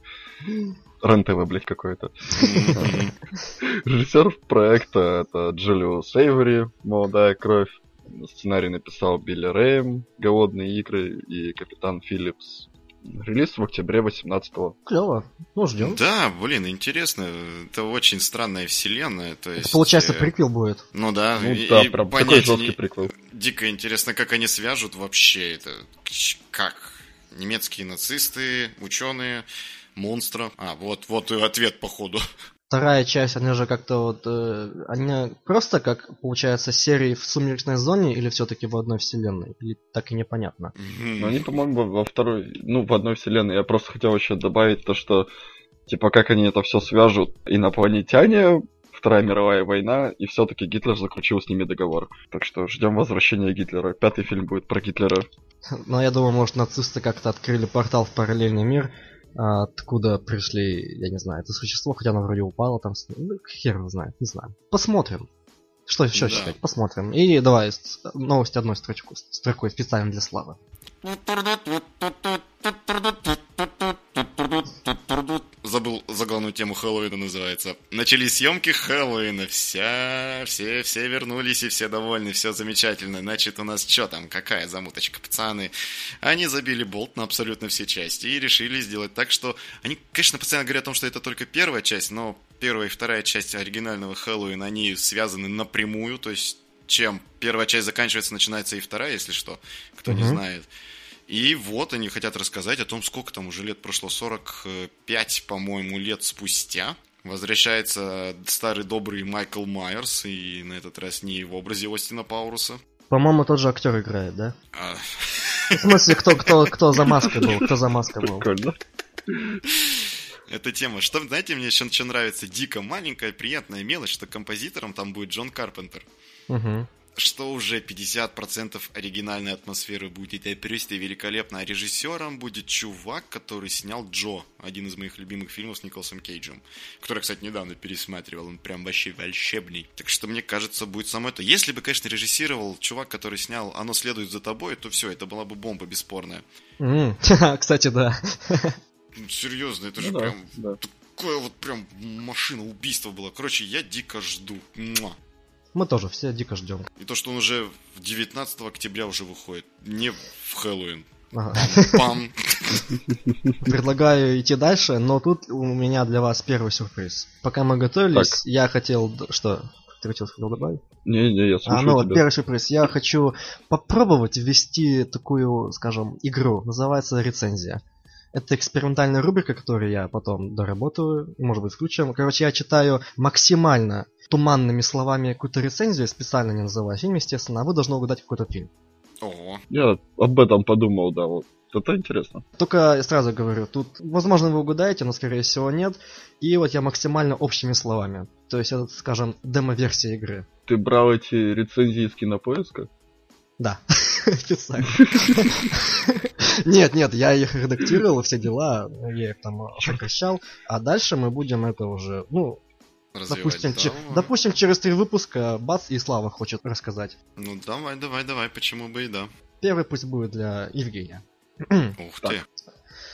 РЕН-ТВ, блядь, какой-то. <laughs> Режиссер проекта это Джулио Сейвери, молодая кровь. Сценарий написал Билли Рэйм, Голодные игры и Капитан Филлипс. Релиз в октябре 18-го. Клево. Ну, ждем. Да, блин, интересно. Это очень странная вселенная. То есть, Это, получается, э, приквел будет. Ну да, Ну и, да, и прям такой жесткий не- приквел. Дико интересно, как они свяжут вообще это. Как? Немецкие нацисты, ученые, монстры. А, вот, вот и ответ, походу. Вторая часть, они же как-то вот... э, они просто как, получается, серии в «Сумеречной зоне» или все-таки в одной вселенной? Или так и непонятно? Но они, по-моему, во- второй, ну, в одной вселенной. Я просто хотел еще добавить то, что, типа, как они это все свяжут. Инопланетяне Вторая мировая война, и все-таки Гитлер заключил с ними договор. Так что ждем возвращения Гитлера. Пятый фильм будет про Гитлера. Но я думаю, может, нацисты как-то открыли портал в параллельный мир, откуда пришли, я не знаю, это существо, хотя оно вроде упало там. Ну, хер его знает, не знаю. Посмотрим. Что еще Да. считать? Посмотрим. И давай новость одной строчку, строкой специально для славы. Забыл заглавную тему Хэллоуина называется. Начались съемки Хэллоуина. Вся, все, все вернулись и все довольны, все замечательно. Значит, у нас что там, какая замуточка, пацаны? Они забили болт на абсолютно все части и решили сделать так, что... Они, конечно, постоянно говорят о том, что это только первая часть, но первая и вторая часть оригинального Хэллоуина, они связаны напрямую, то есть чем первая часть заканчивается, начинается и вторая, если что, кто не Мгм. знает. И вот они хотят рассказать о том, сколько там уже лет прошло, 45, по-моему, лет спустя. Возвращается старый добрый Майкл Майерс, и на этот раз не в образе Остина Пауруса. По-моему, тот же актер играет, да? А, В смысле, кто, кто, кто за маской был? Кто за маской был? Прикольно. эта тема. Что, знаете, мне еще, что нравится? Дико маленькая, приятная мелочь, что композитором там будет Джон Карпентер. Мгм. Что уже 50% оригинальной атмосферы будет. Это просто великолепно. А режиссером будет чувак, который снял Джо, один из моих любимых фильмов с Николасом Кейджем. Который, кстати, недавно пересматривал. Он прям вообще волшебный. Так что, мне кажется, будет само это. Если бы, конечно, режиссировал чувак, который снял «Оно следует за тобой», то все, это была бы бомба бесспорная. <laughs> Кстати, да. Ну, серьезно, это Ну же да, прям да. такое вот прям машина убийства была. Короче, я дико жду. Муа. Мы тоже все дико ждем. И то, что он уже в 19 октября уже выходит. Не в Хэллоуин. Ага. Пам. <laughs> Предлагаю идти дальше, но тут у меня для вас первый сюрприз. Пока мы готовились, я хотел... Что? Ты хотел что добавить? Не-не, я А, слушаю ну вот, тебя. первый сюрприз. Я хочу попробовать ввести такую, скажем, игру. Называется рецензия. Это экспериментальная рубрика, которую я потом доработаю, может быть, включим. Короче, я читаю максимально туманными словами какую-то рецензию, специально не называя фильм, естественно, а вы должны угадать какой-то фильм. Ого. Я об этом подумал, да, вот. Это интересно. Только я сразу говорю, тут, возможно, вы угадаете, но, скорее всего, нет. И вот я максимально общими словами. То есть, это, скажем, демо-версия игры. Ты брал эти рецензии из кинопоиска? Да, <laughs> <laughs> специально. <laughs> Нет, нет, я их редактировал, все дела, я их там сокращал, а дальше мы будем это уже, ну, допустим, че- допустим, через три выпуска, бац, и Слава хочет рассказать. Ну давай, давай, давай, почему бы и да. Первый пусть будет для Евгения. <clears throat> Ух ты.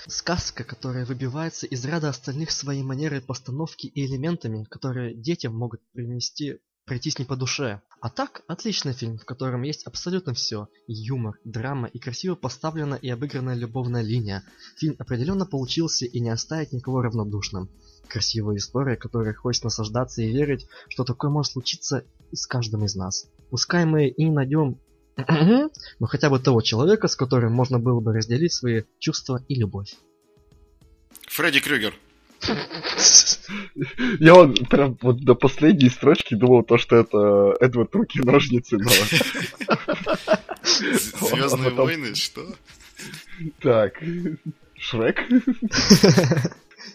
Сказка, которая выбивается из ряда остальных своей манерой постановки и элементами, которые детям могут принести пройтись не по душе. А так, отличный фильм, в котором есть абсолютно все. И юмор, драма, и красиво поставлена и обыгранная любовная линия. Фильм определенно получился и не оставит никого равнодушным. Красивая история, которой хочется наслаждаться и верить, что такое может случиться и с каждым из нас. Пускай мы и не найдем <clears throat> но хотя бы того человека, с которым можно было бы разделить свои чувства и любовь. Фредди Крюгер. Я вот прям вот до последней строчки думал то, что это Эдвард Руки-ножницы, но... Звездные потом- войны, что? Так, Шрек?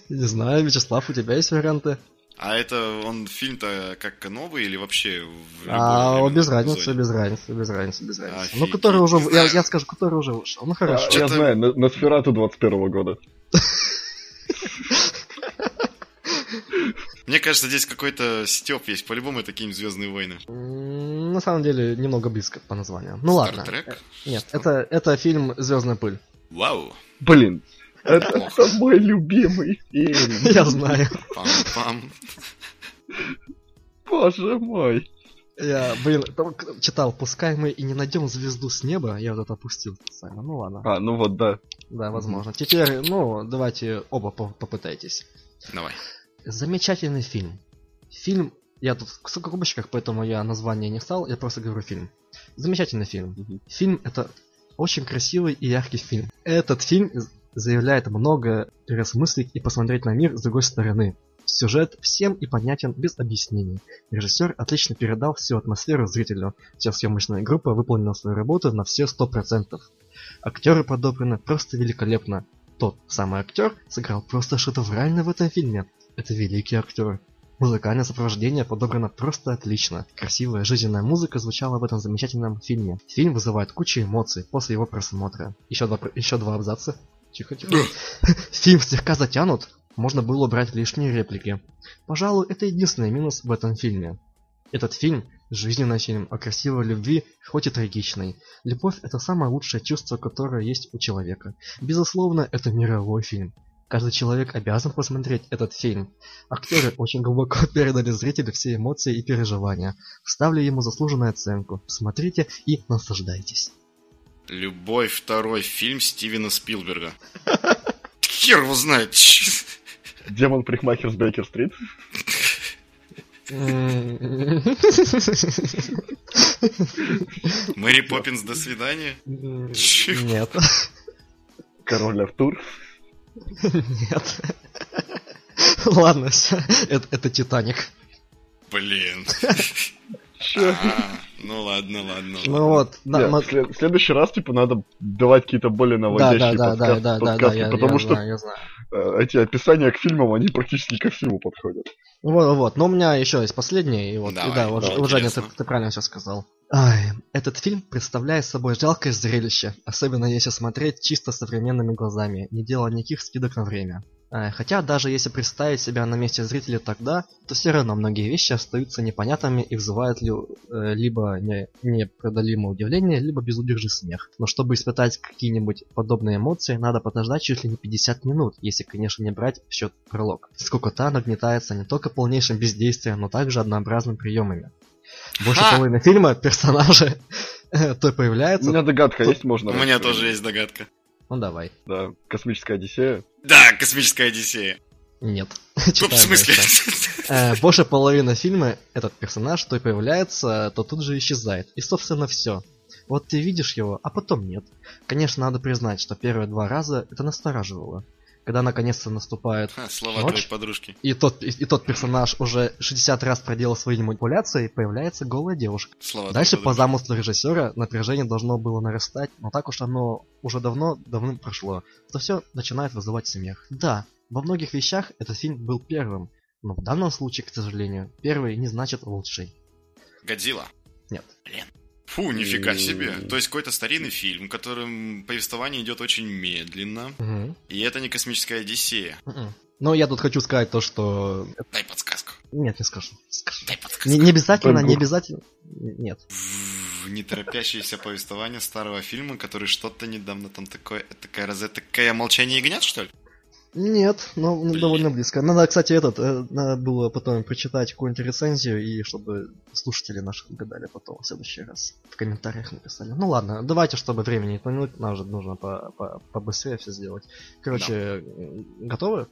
Не знаю, Вячеслав, у тебя есть варианты? А это он фильм-то как новый или вообще в А, временном без разницы, без разницы, без разницы, без разницы. Ну, Офигеть. который уже, я, я скажу, который уже вышел. Ну, хорошо. Я Чё-то- знаю, На- Носферату 21 года. <laughs> Мне кажется, здесь какой-то степ есть. По-любому это какие-нибудь Звездные войны. На самом деле, немного близко по названию. Ну ладно. Стартрек? Нет, это, это фильм Звездная пыль. Вау. Блин, это, это <laughs> мой любимый фильм. <laughs> Я знаю. Пам-пам. Боже мой. Я, блин, там читал, пускай мы и не найдем звезду с неба, я вот это опустил специально. Ну ладно. А, ну вот, да. Да, возможно. Теперь, ну, давайте оба по- попытайтесь. Давай. Замечательный фильм. Фильм, я тут в скобочках, поэтому я название не стал, я просто говорю фильм. Замечательный фильм. Фильм это очень красивый и яркий фильм. Этот фильм заявляет много переосмыслить и посмотреть на мир с другой стороны. Сюжет всем и понятен без объяснений. Режиссер отлично передал всю атмосферу зрителю. Вся съемочная группа выполнила свою работу на все сто процентов. Актеры подобраны просто великолепно. Тот самый актер сыграл просто шедеврально в этом фильме. Это великий актер. Музыкальное сопровождение подобрано просто отлично. Красивая жизненная музыка звучала в этом замечательном фильме. Фильм вызывает кучу эмоций после его просмотра. Еще два, еще два абзаца. Тихо, тихо. <laughs> Фильм слегка затянут, можно было убрать лишние реплики. Пожалуй, это единственный минус в этом фильме. Этот фильм – жизненный фильм о красивой любви, хоть и трагичной. Любовь – это самое лучшее чувство, которое есть у человека. Безусловно, это мировой фильм. Каждый человек обязан посмотреть этот фильм. Актеры очень глубоко <laughs> передали зрителю все эмоции и переживания. Ставлю ему заслуженную оценку. Смотрите и наслаждайтесь. Любой второй фильм Стивена Спилберга. <laughs> Хер его знает. <laughs> Демон парикмахер с Бейкер-стрит. Мэри Поппинс, до свидания. Нет. Король Артур. Нет. Ладно, все. Это, это Титаник. Блин. А, ну ладно, ладно. Ну ладно. вот, в след- в следующий раз, типа, надо давать какие-то более наводящие да, да, подсказ- да, да, да, подсказки, я, потому что эти описания к фильмам, они практически ко всему подходят. Вот, вот. Но у меня еще есть последний. И вот, да, интересно. ты правильно все сказал. Ай, этот фильм представляет собой жалкое зрелище, особенно если смотреть чисто современными глазами, не делая никаких скидок на время. Хотя даже если представить себя на месте зрителя тогда, то все равно многие вещи остаются непонятными и вызывают ли- э, либо не- непреодолимое удивление, либо безудержный смех. Но чтобы испытать какие-нибудь подобные эмоции, надо подождать чуть ли не 50 минут, если, конечно, не брать в счет пролог. Сколько-то нагнетается не только полнейшим бездействием, но также однообразными приемами. Больше Ха! половины фильма персонажи э, то У появляются... меня догадка есть, можно? У меня тоже есть догадка. Ну давай. Да, космическая Одиссея. Да, космическая Одиссея. Нет. <laughs> Ну, в смысле? Э, Больше половины фильма этот персонаж то и появляется, то тут же исчезает. И собственно все. Вот ты видишь его, а потом нет. Конечно, надо признать, что первые два раза это настораживало. Когда наконец-то наступает Ха, Слова Ночь? твоей подружки. и тот, и, и тот персонаж уже 60 раз проделал свои манипуляции, появляется голая девушка. Слова Дальше по замыслу режиссера напряжение должно было нарастать, но так уж оно уже давно давно прошло, что все начинает вызывать смех. Да, во многих вещах этот фильм был первым, но в данном случае, к сожалению, первый не значит лучший. Годзилла. Нет. Фу, нифига себе. М. То есть какой-то старинный фильм, в котором повествование идет очень медленно. Мгм. И это не космическая Одиссея. Но я тут хочу сказать то, что... Дай подсказку. Нет, не скажу. не скажу. Дай подсказку. Не, не обязательно, не Бангкок. обязательно. Нет. В неторопящееся повествование старого фильма, который что-то недавно там такое, такая раз, такая молчание ягнят, что ли? Нет, но ну, Блин. довольно близко. Надо, кстати, этот, э, надо было потом прочитать какую-нибудь рецензию, и чтобы слушатели наши угадали потом в следующий раз. В комментариях написали. Ну ладно, давайте, чтобы времени не тянуть, нам же нужно по по побыстрее все сделать. Короче, м, готовы?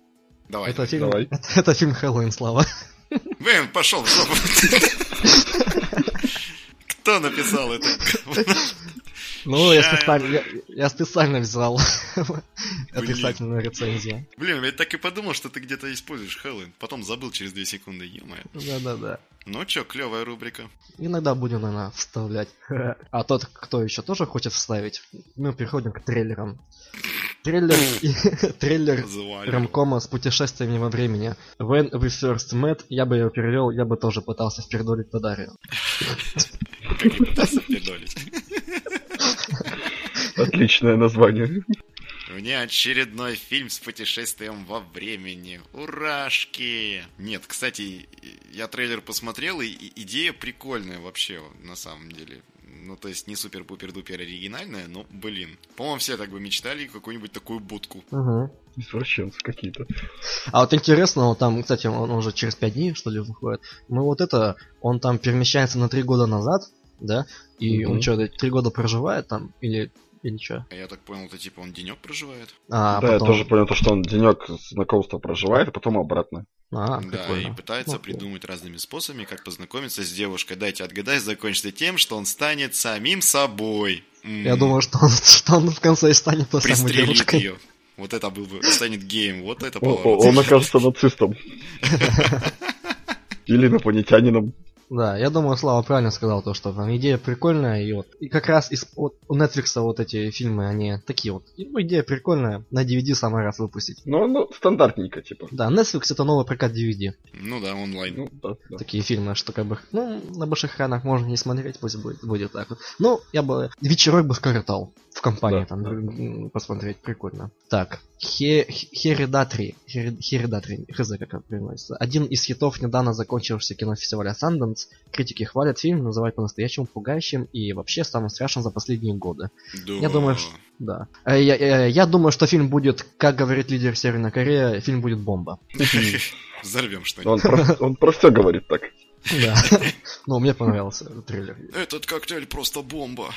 Давай. это, фильм, давай. Это, <laughs> это фильм Хэллоуин, Слава. Блин, пошел в жопу. <laughs> Кто написал это? <laughs> Ну, я специально, я, я специально взял <laughs> отрицательную рецензию. Блин, я так и подумал, что ты где-то используешь Хэллоуин. Потом забыл через 2 секунды, ё Да-да-да. Ну чё, клевая рубрика. Иногда будем, наверное, вставлять. А тот, кто еще тоже хочет вставить, мы переходим к трейлерам. Трейлер, <laughs> трейлер ромкома с путешествиями во времени. When we first met, я бы его перевел, я бы тоже пытался впердолить по Дарью. Как я пытался передолить. Отличное название. Внеочередной фильм с путешествием во времени. Урашки! Нет, кстати, я трейлер посмотрел, и идея прикольная вообще, на самом деле. Ну, то есть не супер-пупер-дупер оригинальная, но, блин. По-моему, все так бы мечтали какую-нибудь такую будку. Мгм. Извращенцы какие-то. А вот интересно, вот там, кстати, он уже через 5 дней, что ли, выходит. Мы вот это, он там перемещается на 3 года назад, да? И он Мгм. что, 3 года проживает там? Или, или что? А я так понял, это типа он денек проживает? А, да, потом... я тоже понял, то, что он денек знакомства проживает, а потом обратно. А, да, прикольно. и пытается Ну, придумать разными способами, как познакомиться с девушкой. Дайте отгадай, закончится тем, что он станет самим собой. М, Я думаю, что он, что он в конце и станет той самой девушкой. ее. Вот это был бы, станет геем, вот это поворот. Он окажется нацистом. <laughs> Или инопланетянином. Да, я думаю, Слава правильно сказал то, что там идея прикольная, и вот и как раз из, вот, у Netflix вот эти фильмы, они такие вот. И, ну, идея прикольная, на DVD самый раз выпустить. Ну, ну, стандартненько, типа. Да, Netflix это новый прокат DVD. Ну да, онлайн. Ну, да, да. Такие фильмы, что как бы, ну, на больших экранах можно не смотреть, пусть будет, будет так вот. Ну, я бы вечерок бы скоротал в компании Да, там да. посмотреть, прикольно. Так, Хе- Хередатри, Хере- Хередатри, хз как это переводится. Один из хитов недавно закончившегося кинофестиваля Sundance. Критики хвалят фильм, называют по-настоящему пугающим и вообще самым страшным за последние годы. Да. Я думаю, что- Да. Э, Я, я- я думаю, что фильм будет, как говорит лидер Северной Кореи, фильм будет бомба. <laughs> Взорвем что-нибудь. Он про, он про все говорит так. Да. <laughs> Ну, мне понравился трейлер. Этот коктейль просто бомба.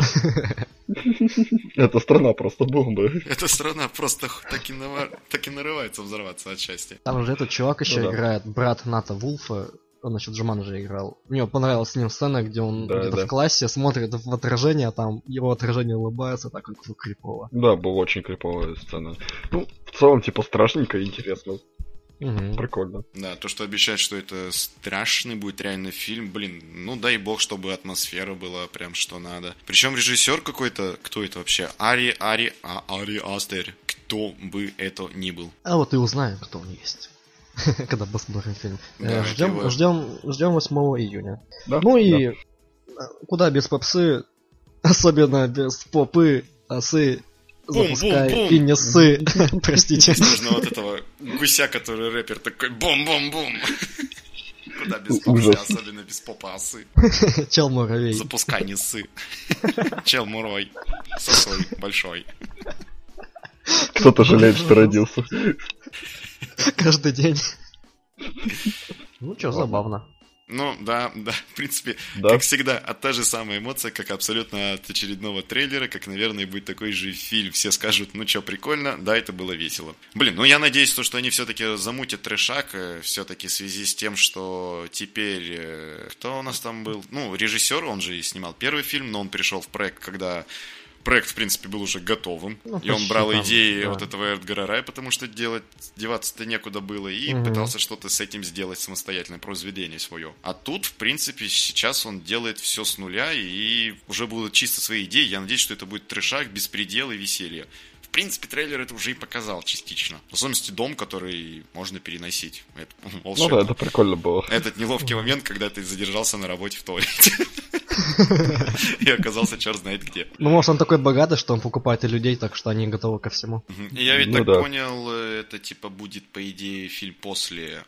<laughs> Эта страна просто бомба. Эта страна просто так и, нава- так и нарывается взорваться от счастья. Там же этот чувак еще Ну да. играет, брат Ната Вулфа. Он насчет Джумана же играл. Мне понравилась с ним сцена, где он Да, где-то да. в классе смотрит в отражение, а там его отражение улыбается, так как крипово. Да, была очень криповая сцена. Ну, в целом, типа, страшненько и интересно. Мгм. Прикольно. Да, то, что обещают, что это страшный будет реально фильм, блин, ну дай бог, чтобы атмосфера была прям что надо. Причем режиссер какой-то, кто это вообще? Ари, Ари, а, Ари Астер. Кто бы это ни был. А вот и узнаем, кто он есть. <laughs> Когда посмотрим фильм. Да, Ждем, его- ждем, ждем 8 июня. Да? Ну и Да. э, куда без попсы, <laughs> особенно без попы, осы, Бум, запускай бум, бум. и не ссы. Простите. Нужно вот этого гуся, который рэпер такой бум-бум-бум. Куда без попсы, Ужас. особенно без попа осы. <laughs> Чел муравей. Запускай не ссы. <laughs> Чел мурой. Сосой большой. Кто-то жалеет, что родился. Каждый день. Ну что, забавно. Ну, да, да, в принципе, Да. как всегда, от та же самая эмоция, как абсолютно от очередного трейлера, как, наверное, будет такой же фильм. Все скажут, ну что, прикольно, да, это было весело. Блин, ну я надеюсь, то, что они все-таки замутят трешак, все-таки в связи с тем, что теперь... э, Кто у нас там был? Ну, режиссер, он же и снимал первый фильм, но он пришел в проект, когда проект, в принципе, был уже готовым. Ну, и он брал там, идеи да. вот этого Эдгара Рая, потому что делать, деваться-то некуда было, и Мгм. пытался что-то с этим сделать самостоятельное произведение свое. А тут, в принципе, сейчас он делает все с нуля, и уже будут чисто свои идеи. Я надеюсь, что это будет трешак, беспредел и веселье. В принципе, трейлер это уже и показал частично. В особенности дом, который можно переносить. Это <laughs> Ну да, это прикольно было. Этот неловкий момент, когда ты задержался на работе в туалете. <laughs> И оказался черт знает где. Ну, может, он такой богатый, что он покупает и людей, так что они готовы ко всему. Я ведь Ну так понял, э, это типа будет, по идее, фильм после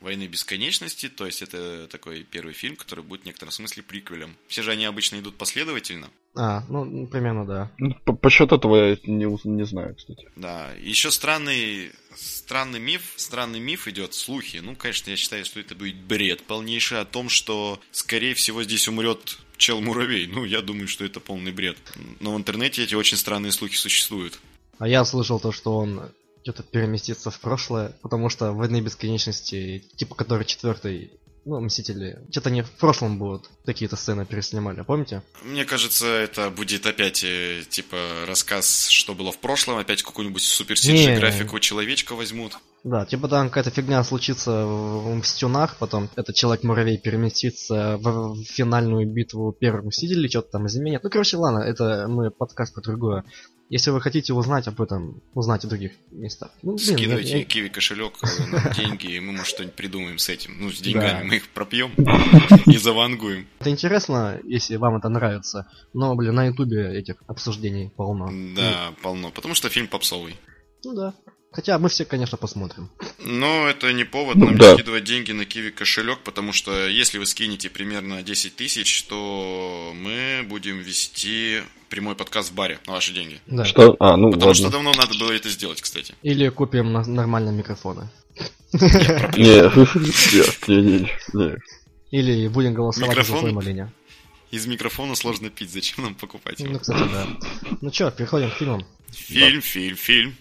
Войны Бесконечности, то есть это такой первый фильм, который будет в некотором смысле приквелем. Все же они обычно идут последовательно. А, ну, примерно, да. Ну, По, по счету этого я не, не знаю, кстати. Да, еще странный, странный миф, странный миф идет, слухи. Ну, конечно, я считаю, что это будет бред полнейший о том, что, скорее всего, здесь умрет чел-муравей. Ну, я думаю, что это полный бред. Но в интернете эти очень странные слухи существуют. А я слышал то, что он что-то переместится в прошлое, потому что Войны Бесконечности, типа который четвертый, ну, Мстители, что-то они в прошлом будут какие-то сцены переснимали, помните? Мне кажется, это будет опять, э, типа, рассказ, что было в прошлом, опять какую-нибудь супер графику человечка возьмут. Да, типа там какая-то фигня случится в Мстюнах, потом этот Человек-муравей переместится в, в финальную битву первых Мстителей, что-то там изменят. Ну, короче, ладно, это мы подкаст про другое. Если вы хотите узнать об этом, узнать о других местах. Ну, блин, Скидывайте я- киви кошелек, э, <laughs> деньги, и мы, может, что-нибудь придумаем с этим. Ну, с деньгами Да. мы их пропьем <laughs> и завангуем. Это интересно, если вам это нравится. Но, блин, на ютубе этих обсуждений полно. Да, полно. Потому что фильм попсовый. Ну да. Хотя мы все, конечно, посмотрим. Но это не повод Ну, нам да. скидывать деньги на Киви кошелек, потому что если вы скинете примерно 10 тысяч, то мы будем вести прямой подкаст в баре на ваши деньги. Да. Что? А, ну Потому что ладно. давно надо было это сделать, кстати. Или купим на- нормальные микрофоны. Не, нет, не, <laughs> не, не. Или будем голосовать за нет. Из микрофона сложно пить, зачем нам покупать его? Ну, кстати, да. Ну чё, переходим к фильмам. Фильм, фильм, фильм.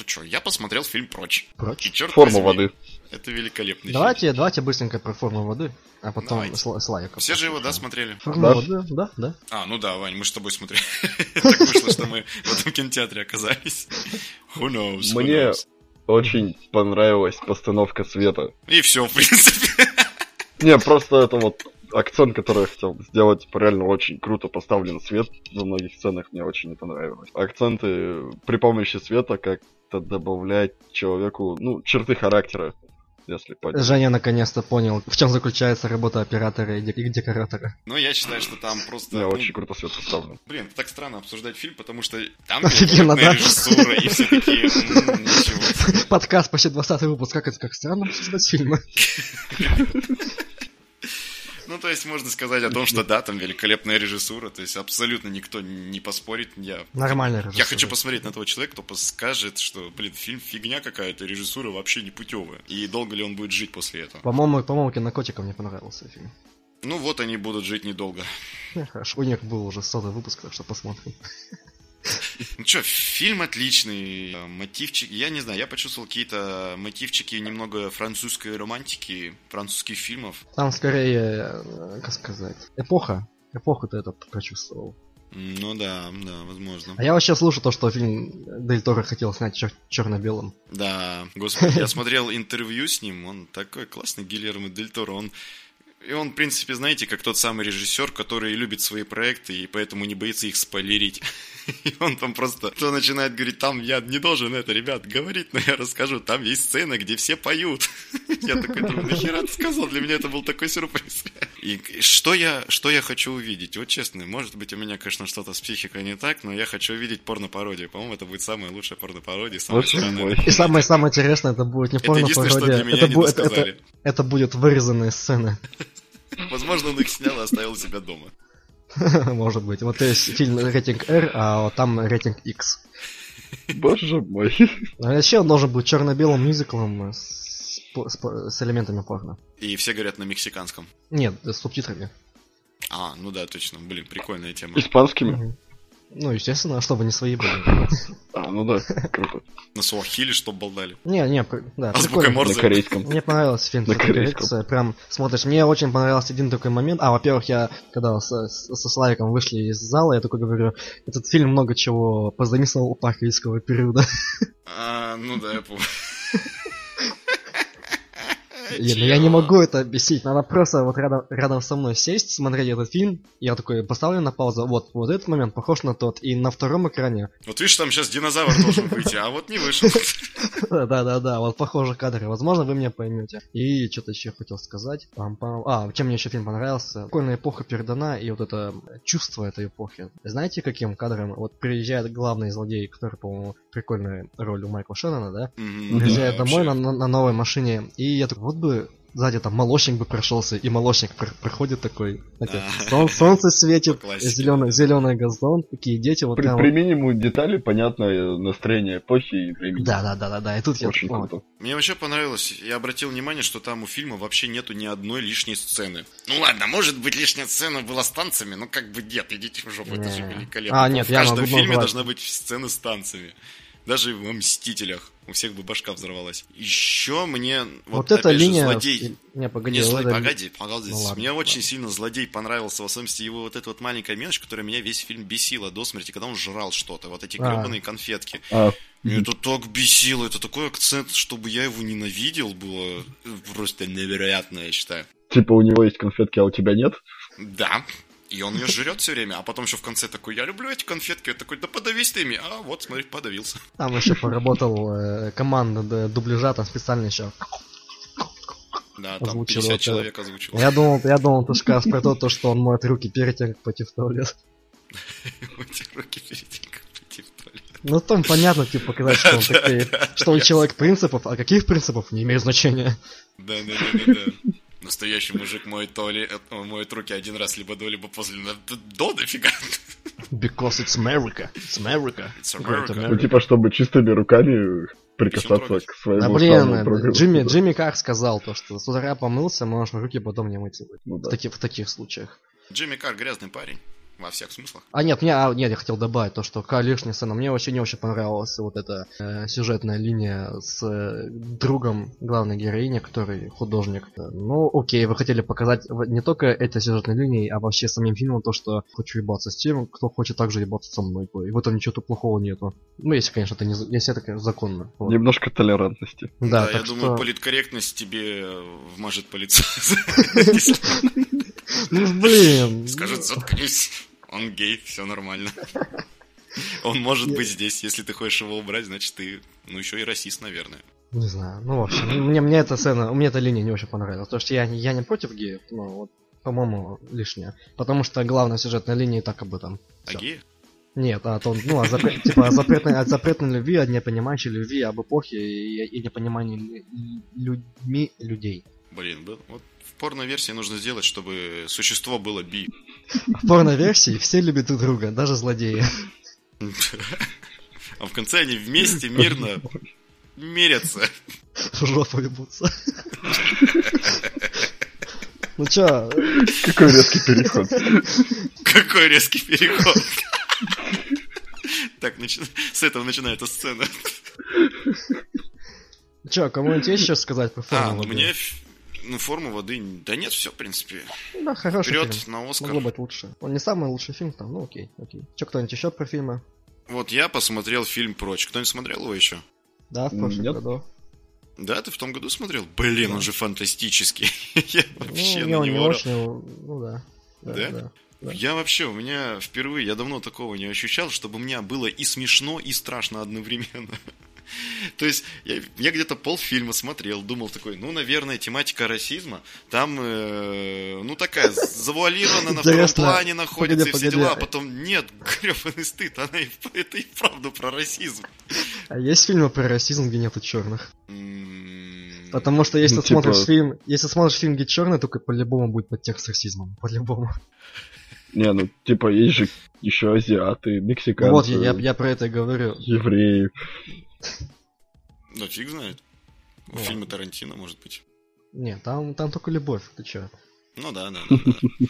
Кто чё? Я посмотрел фильм «Прочь». И Прочь. черт Форма возьми, воды. Это великолепный Давайте, давайте быстренько про форму воды, а потом Давайте. с, с лайком. фильм. Все же его, да, смотрели? Форму Да. воды, да, да. А, ну да, Вань, мы с тобой смотрели. <laughs> Так вышло, что мы в этом кинотеатре оказались. Who knows, Мне очень понравилась постановка света. И все, в принципе. Не, просто это вот акцент, который я хотел сделать, типа, реально очень круто поставлен свет во многих сценах, мне очень не понравилось. Акценты при помощи света как-то добавляют человеку, ну, черты характера если понять. Женя наконец-то понял, в чем заключается работа оператора и, и декоратора. Ну, я считаю, что там просто... Да, ну, очень круто свет поставлен. Блин, так странно обсуждать фильм, потому что там <laughs> Офигенно, да? режиссура, и все такие, «М, ничего. Подкаст почти 20 выпуск, как это, как странно обсуждать фильмы. <laughs> Ну, то есть можно сказать о том, что да, там великолепная режиссура, то есть абсолютно никто не поспорит. Я, Нормальная режиссура. я хочу посмотреть на того человека, кто скажет, что, блин, фильм фигня какая-то, режиссура вообще не путевая. И долго ли он будет жить после этого? По-моему, по-моему, кинокотикам не понравился фильм. Ну, вот они будут жить недолго. Хорошо, у них был уже сотый выпуск, так что посмотрим. Ну что, фильм отличный, мотивчик, я не знаю, я почувствовал какие-то мотивчики немного французской романтики, французских фильмов. Там скорее, э, как сказать, эпоха. Эпоху ты это прочувствовал. М, Ну да, да, возможно. А я вообще слушаю то, что фильм Дель Торо хотел снять чер- черно-белым. Да, господи, я смотрел интервью с ним, он такой классный, Гильермо Дель Торо, он... И он, в принципе, знаете, как тот самый режиссер, который любит свои проекты и поэтому не боится их спойлерить. <laughs> И он там просто то начинает говорить, там я не должен это, ребят, говорить, но я расскажу, там есть сцена, где все поют. <laughs> Я такой думаю, нахера ты сказал? Для меня это был такой сюрприз. <laughs> И что я, что я хочу увидеть? Вот честно, может быть, у меня, конечно, что-то с психикой не так, но я хочу увидеть порно-пародию. По-моему, это будет самая лучшая порно-пародия, самая. И самое самое интересное, это будет не Это порно-пародия, это, это, досказали. это будет вырезанные сцены. Возможно, он их снял и оставил себя дома. <laughs> Может быть. Вот есть фильм рейтинг R, а вот там рейтинг X. Боже мой. А вообще он должен быть черно-белым мюзиклом с, с с элементами порно. И все говорят на мексиканском. Нет, с субтитрами. А, ну да, точно. Блин, прикольная тема. Испанскими? Мгм. Ну, естественно, чтобы не свои были. А, ну да, круто. На суахили, чтоб балдали. Не, не, да, Азбука прикольно. На Морзе. корейском. Мне понравился фильм корейском. Прям смотришь, мне очень понравился один такой момент. А, во-первых, я когда со, Славиком вышли из зала, я такой говорю, этот фильм много чего позамислил у паркийского периода. А, ну да, я помню. Я, ну, я не могу это объяснить, надо просто вот рядом, рядом со мной сесть, смотреть этот фильм. Я такой поставлю на паузу, вот, вот этот момент похож на тот. И на втором экране, Вот видишь, там сейчас динозавр должен выйти, а вот не вышел. <laughs> да-да-да, вот похожие кадры, возможно, вы меня поймете. И что-то еще хотел сказать. Пам-пам. А, чем мне еще фильм понравился? Прикольная эпоха передана, и вот это чувство этой эпохи. Знаете, каким кадром? Вот приезжает главный злодей, который, по-моему, прикольная роль у Майкла Шеннона, да? Приезжает домой на, вообще. на- на новой машине, и я такой, вот бы сзади там молочник бы прошелся, и молочник пр- проходит такой, знаете, <laughs> сол- солнце светит, зеленый, зеленый газон, такие дети вот При, прям... при минимуму деталей понятное настроение эпохи и времени. Да, да, да, да, да, и тут я Очень такой, круто. Мне вообще понравилось, я обратил внимание, что там у фильма вообще нету ни одной лишней сцены. Ну ладно, может быть лишняя сцена была с танцами, но как бы нет, идите в жопу, это же великолепно. А, нет, в я каждом могу фильме назвать. должна быть сцена с танцами. Даже в «Мстителях» у всех бы башка взорвалась. Еще мне... Вот, Вот, эта опять же, линия... злодей... Не, погоди, Не, зло- погоди, погоди. Ну ладно, Мне очень ладно. сильно злодей понравился, в особенности его вот эта вот маленькая мелочь, которая меня весь фильм бесила до смерти, когда он жрал что-то, вот эти А. гребаные конфетки. А, Меня это так бесило, это такой акцент, чтобы я его ненавидел, было просто невероятно, я считаю. типа у него есть конфетки, а у тебя нет? Да, и он ее жрет все время, а потом еще в конце такой, я люблю эти конфетки, я такой, да подавись ты ими, а вот, смотри, подавился. Там еще поработал э, команда дубляжа, там специально еще. Да, там Озвучил 50 вот это. человек озвучил. Я думал, я думал, ты скажешь про то, то, что он моет руки перед тем, как пойти в туалет. Эти руки перед тем, как пойти в туалет. Ну, там понятно, типа, показать, что он, <laughs> такой, что он человек принципов, а каких принципов не имеет значения. Да, да, да, да, да. Настоящий мужик моет, туалет, э, моет руки один раз либо до, либо после. До дофига. Because it's America. It's America. It's Great America. Ну, типа, чтобы чистыми руками прикасаться к своему Да блин. Джимми, <laughs> Джимми Карр сказал то, что с утра помылся, можешь руки потом не мыть. Ну В, да. таких, в таких случаях. Джимми Карр грязный парень. Во всех смыслах. А нет, мне, а, нет, я хотел добавить то, что К лишняя сцена. Мне вообще не очень понравилась вот эта э, сюжетная линия с э, другом главной героини, который художник. Ну, окей, вы хотели показать не только этой сюжетной линией, а вообще самим фильмом то, что хочу ебаться с тем, кто хочет также ебаться со мной. И в этом ничего плохого нету. Ну, если, конечно, это не, если это конечно, законно. Вот. Немножко толерантности. Да, я так думаю, что... политкорректность тебе э, вмажет по лицу. <laughs> Ну, блин. Скажет, заткнись. Он гей, все нормально. <laughs> Он может быть здесь. Если ты хочешь его убрать, значит ты, ну, еще и расист, наверное. Не знаю. Ну, в общем, мне, мне эта сцена, мне эта линия не очень понравилась. Потому что я, я не против геев, но вот, по-моему, лишняя. Потому что главная сюжетная линия и так об этом. А Всё. геи? Нет, а то, ну, о запре- <laughs> типа о запретной, о запретной любви, о непонимающей любви, об эпохе и, и непонимании лю- людьми людей. Блин. Вот в порно-версии нужно сделать, чтобы существо было би. В порно-версии все любят друг друга, даже злодеи. А в конце они вместе мирно мерятся. Жопу ебутся. Ну чё, Какой резкий переход. Какой резкий переход. Так, начи- с этого начинается сцена. чё, кому-нибудь есть что сказать про А, форму ну воды? мне ну, форму воды... Да нет, все, в принципе. Да, хороший Вперед фильм. на Оскар. Могло быть лучше. Он не самый лучший фильм там, ну окей, окей. Чё, кто-нибудь еще про фильмы? Вот я посмотрел фильм «Прочь». Кто-нибудь смотрел его еще? Да, в прошлом Нет. году. Да, ты в том году смотрел? Блин, он же фантастический. <laughs> Я вообще ну, на не него... ра- очень, ну да. Да? Да? да. Да. Я вообще, у меня впервые, я давно такого не ощущал, чтобы мне было и смешно, и страшно одновременно. <laughs> То есть я, я где-то полфильма смотрел, думал такой, ну, наверное, тематика расизма там, э, ну, такая завуалирована на втором плане находится Погоди, и все погоди. дела, а потом нет, <laughs> гребаный стыд, она и, это и правда про расизм. А есть фильмы про расизм, где нету черных? М, Потому что если Ну, ты смотришь типа- фильм, если смотришь фильм, где черный, только по-любому будет подтекст с расизмом. По-любому. Не, ну, типа, есть же еще азиаты, мексиканцы, вот, я, я, я про это и говорю. евреи. Да фиг знает. Ну, Фильмы Тарантино, может быть. Не, там, там только любовь, ты чё? Ну да, да, да. да.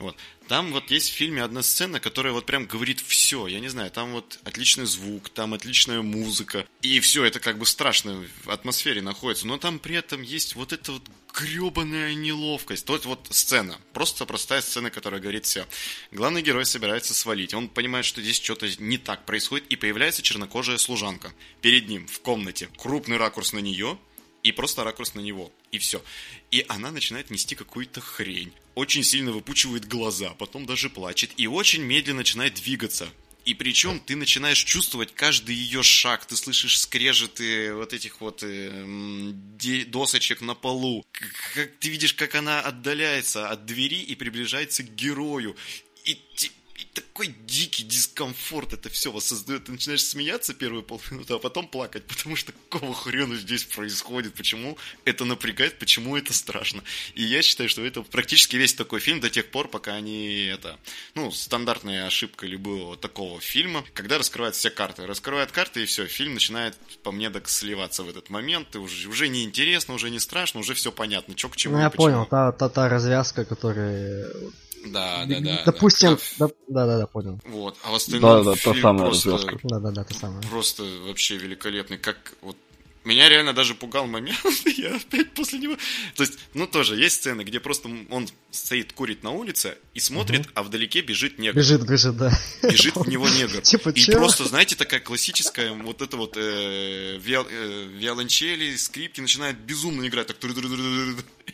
Вот. Там вот есть в фильме одна сцена, которая вот прям говорит все. Я не знаю, там вот отличный звук, там отличная музыка. И все это как бы страшно в атмосфере находится. Но там при этом есть вот эта вот гребаная неловкость. Вот вот сцена. Просто простая сцена, которая говорит все. Главный герой собирается свалить. Он понимает, что здесь что-то не так происходит. И появляется чернокожая служанка. Перед ним в комнате. Крупный ракурс на нее. И просто ракурс на него. И все. И она начинает нести какую-то хрень. Очень сильно выпучивает глаза, потом даже плачет. И очень медленно начинает двигаться. И причем ты начинаешь чувствовать каждый ее шаг. Ты слышишь скрежеты вот этих вот э, досочек на полу. Как, ты видишь, как она отдаляется от двери и приближается к герою. И такой дикий дискомфорт это все воссоздает. Ты начинаешь смеяться первые полминуты, а потом плакать, потому что какого хрена здесь происходит, почему это напрягает, почему это страшно. И я считаю, что это практически весь такой фильм до тех пор, пока они это... Ну, стандартная ошибка любого такого фильма, когда раскрывают все карты. Раскрывают карты, и все, фильм начинает, по мне, так сливаться в этот момент. И уже, уже не интересно, уже не страшно, уже все понятно, что к чему. Ну, я понял, та, та, та развязка, которая... Да, да, да. Допустим, да. да, да, да, да, понял. Вот, а в остальном Да-да, та фильм самая просто, развязка. Да, да, да, ты самое. просто вообще великолепный. Как вот меня реально даже пугал момент, <laughs> я опять после него... То есть, ну тоже, есть сцены, где просто он стоит, курит на улице и смотрит, а вдалеке бежит негр. Бежит, бежит, да. Бежит в <laughs> него негр. Типа, И чё? просто, знаете, такая классическая вот это вот э, виол- э, виолончели, скрипки начинают безумно играть. Так.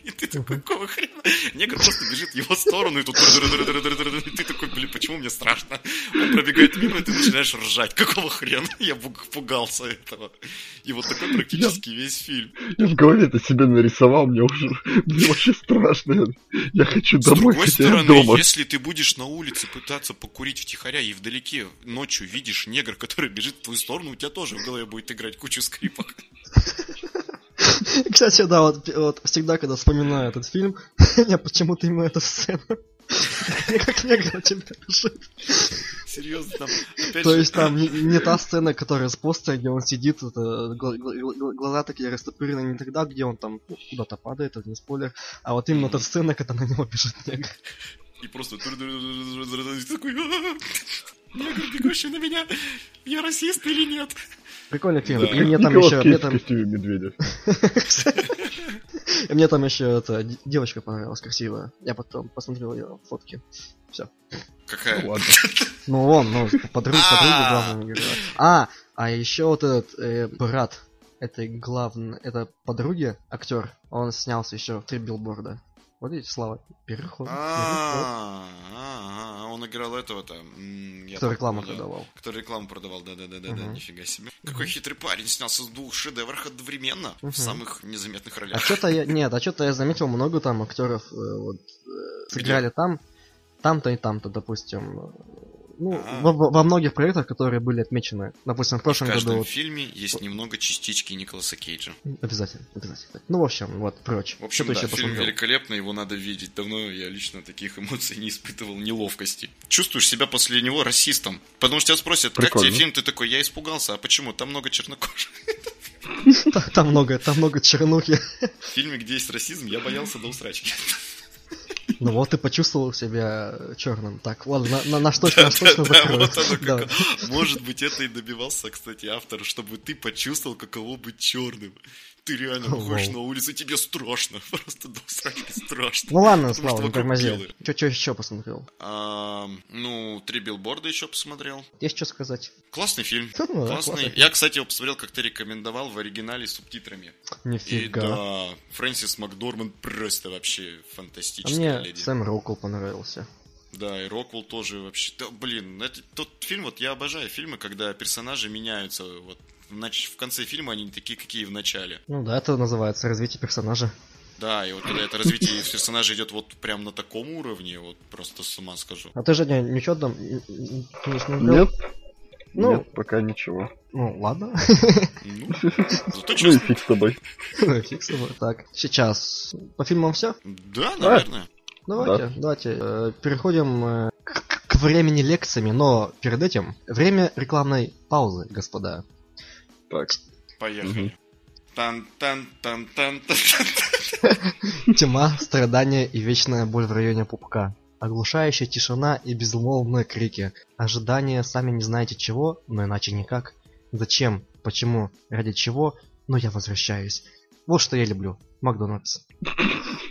И ты такой, какого хрена? Негр просто бежит в его сторону, и тут. И ты такой, блин, почему мне страшно? Он пробегает мимо, и ты начинаешь ржать. Какого хрена? Я пугался этого. И вот такой практически весь фильм. Я в голове это себе нарисовал, мне уже мне вообще страшно. Я хочу С домой, другой хотя я стороны, дома. если ты будешь на улице пытаться покурить втихаря и вдалеке ночью видишь негр, который бежит в твою сторону, у тебя тоже в голове будет играть кучу скрипок. <laughs> Кстати, да, вот, вот всегда, когда вспоминаю этот фильм, <laughs> я почему-то именно эта сцена. <laughs> Как негр на тебя бежит. Серьезно, там, То же, есть там не, не та сцена, которая с постера, где он сидит, это, гла- гла- гла- глаза такие растопырены, не тогда, где он там ну, куда-то падает, это не спойлер, а вот именно та сцена, когда на него бежит негр. и просто такой, «А, негр, бегущий на меня, я расист или нет? Прикольный фильм. Да. И мне там еще, мне там, медведя. <laughs> и мне там еще эта девочка понравилась красивая. Я потом посмотрел ее фотки. Ну Какая? ладно. <laughs> Ну он, ну подруг, А. подруги главного героя. А, а еще вот этот э, брат этой главной, это подруги, актер, он снялся еще в три билборда. Вот видите, Слава, переход. А, а, а, он играл этого-то. м, я Кто рекламу продавал. Кто рекламу продавал, да-да-да-да, Мгм. нифига себе. Какой хитрый парень снялся в двух шедеврах одновременно, в самых незаметных А ролях. что-то я... Нет, а что-то я заметил, много там актеров э, вот, э, сыграли там, там-то и там-то, допустим. Ну, А. во, во- во многих проектах, которые были отмечены. Допустим, в В прошлом каждом году... вот, фильме есть немного частички Николаса Кейджа. Обязательно, обязательно. Ну, в общем, вот, прочь. В общем, да, еще фильм посмотрел? великолепный, его надо видеть. Давно я лично таких эмоций не испытывал, неловкости. Чувствуешь себя после него расистом. Потому что тебя спросят, как Прикольно. тебе фильм? Ты такой, я испугался. А почему? Там много чернокожих. Там- <laughs> Там много, там много чернухи. В фильме, где есть расизм, я боялся до усрачки. Ну вот ты почувствовал себя черным. Так, ладно, на, на, точно, наш точно. Может быть, это и добивался, кстати, автор, чтобы ты почувствовал, каково быть черным. Ты реально выходишь на улицу, тебе страшно. <laughs> Просто до усрачки страшно. Ну ладно, Слава, не тормози. белые. Что еще посмотрел? А, Ну, три билборда еще посмотрел. Есть что сказать? Классный фильм. Ну Классный. классный. Я, кстати, его посмотрел, как ты рекомендовал, в оригинале с субтитрами. И Нифига. да, Фрэнсис Макдорманд просто вообще А фантастическая мне леди. Сэм Роквелл понравился. Да, и Роквелл тоже вообще. Да, блин, это тот фильм, вот я обожаю фильмы, когда персонажи меняются. Вот в, конце фильма они не такие, какие в начале. Ну да, это называется развитие персонажа. Да, и вот когда это развитие персонажа идет вот прям на таком уровне, вот просто с ума скажу. А ты, Женя, ничего там не смотрел? Нет, Ну, нет, пока ничего. ну ладно. Ну, <laughs> зато Ну и фиг с тобой. <laughs> Фиг с тобой. Так, сейчас. По фильмам все? Да, наверное. Давайте, давайте. э, переходим э, к, к времени лекциями, но перед этим время рекламной паузы, господа. Так, Поехали. тан тан тан тан тан <laughs> Тьма, страдания и вечная боль в районе пупка. Оглушающая тишина и безмолвные крики. Ожидание сами не знаете чего, но иначе никак. Зачем? Почему? Ради чего? Но я возвращаюсь. Вот что я люблю. Макдональдс. <laughs>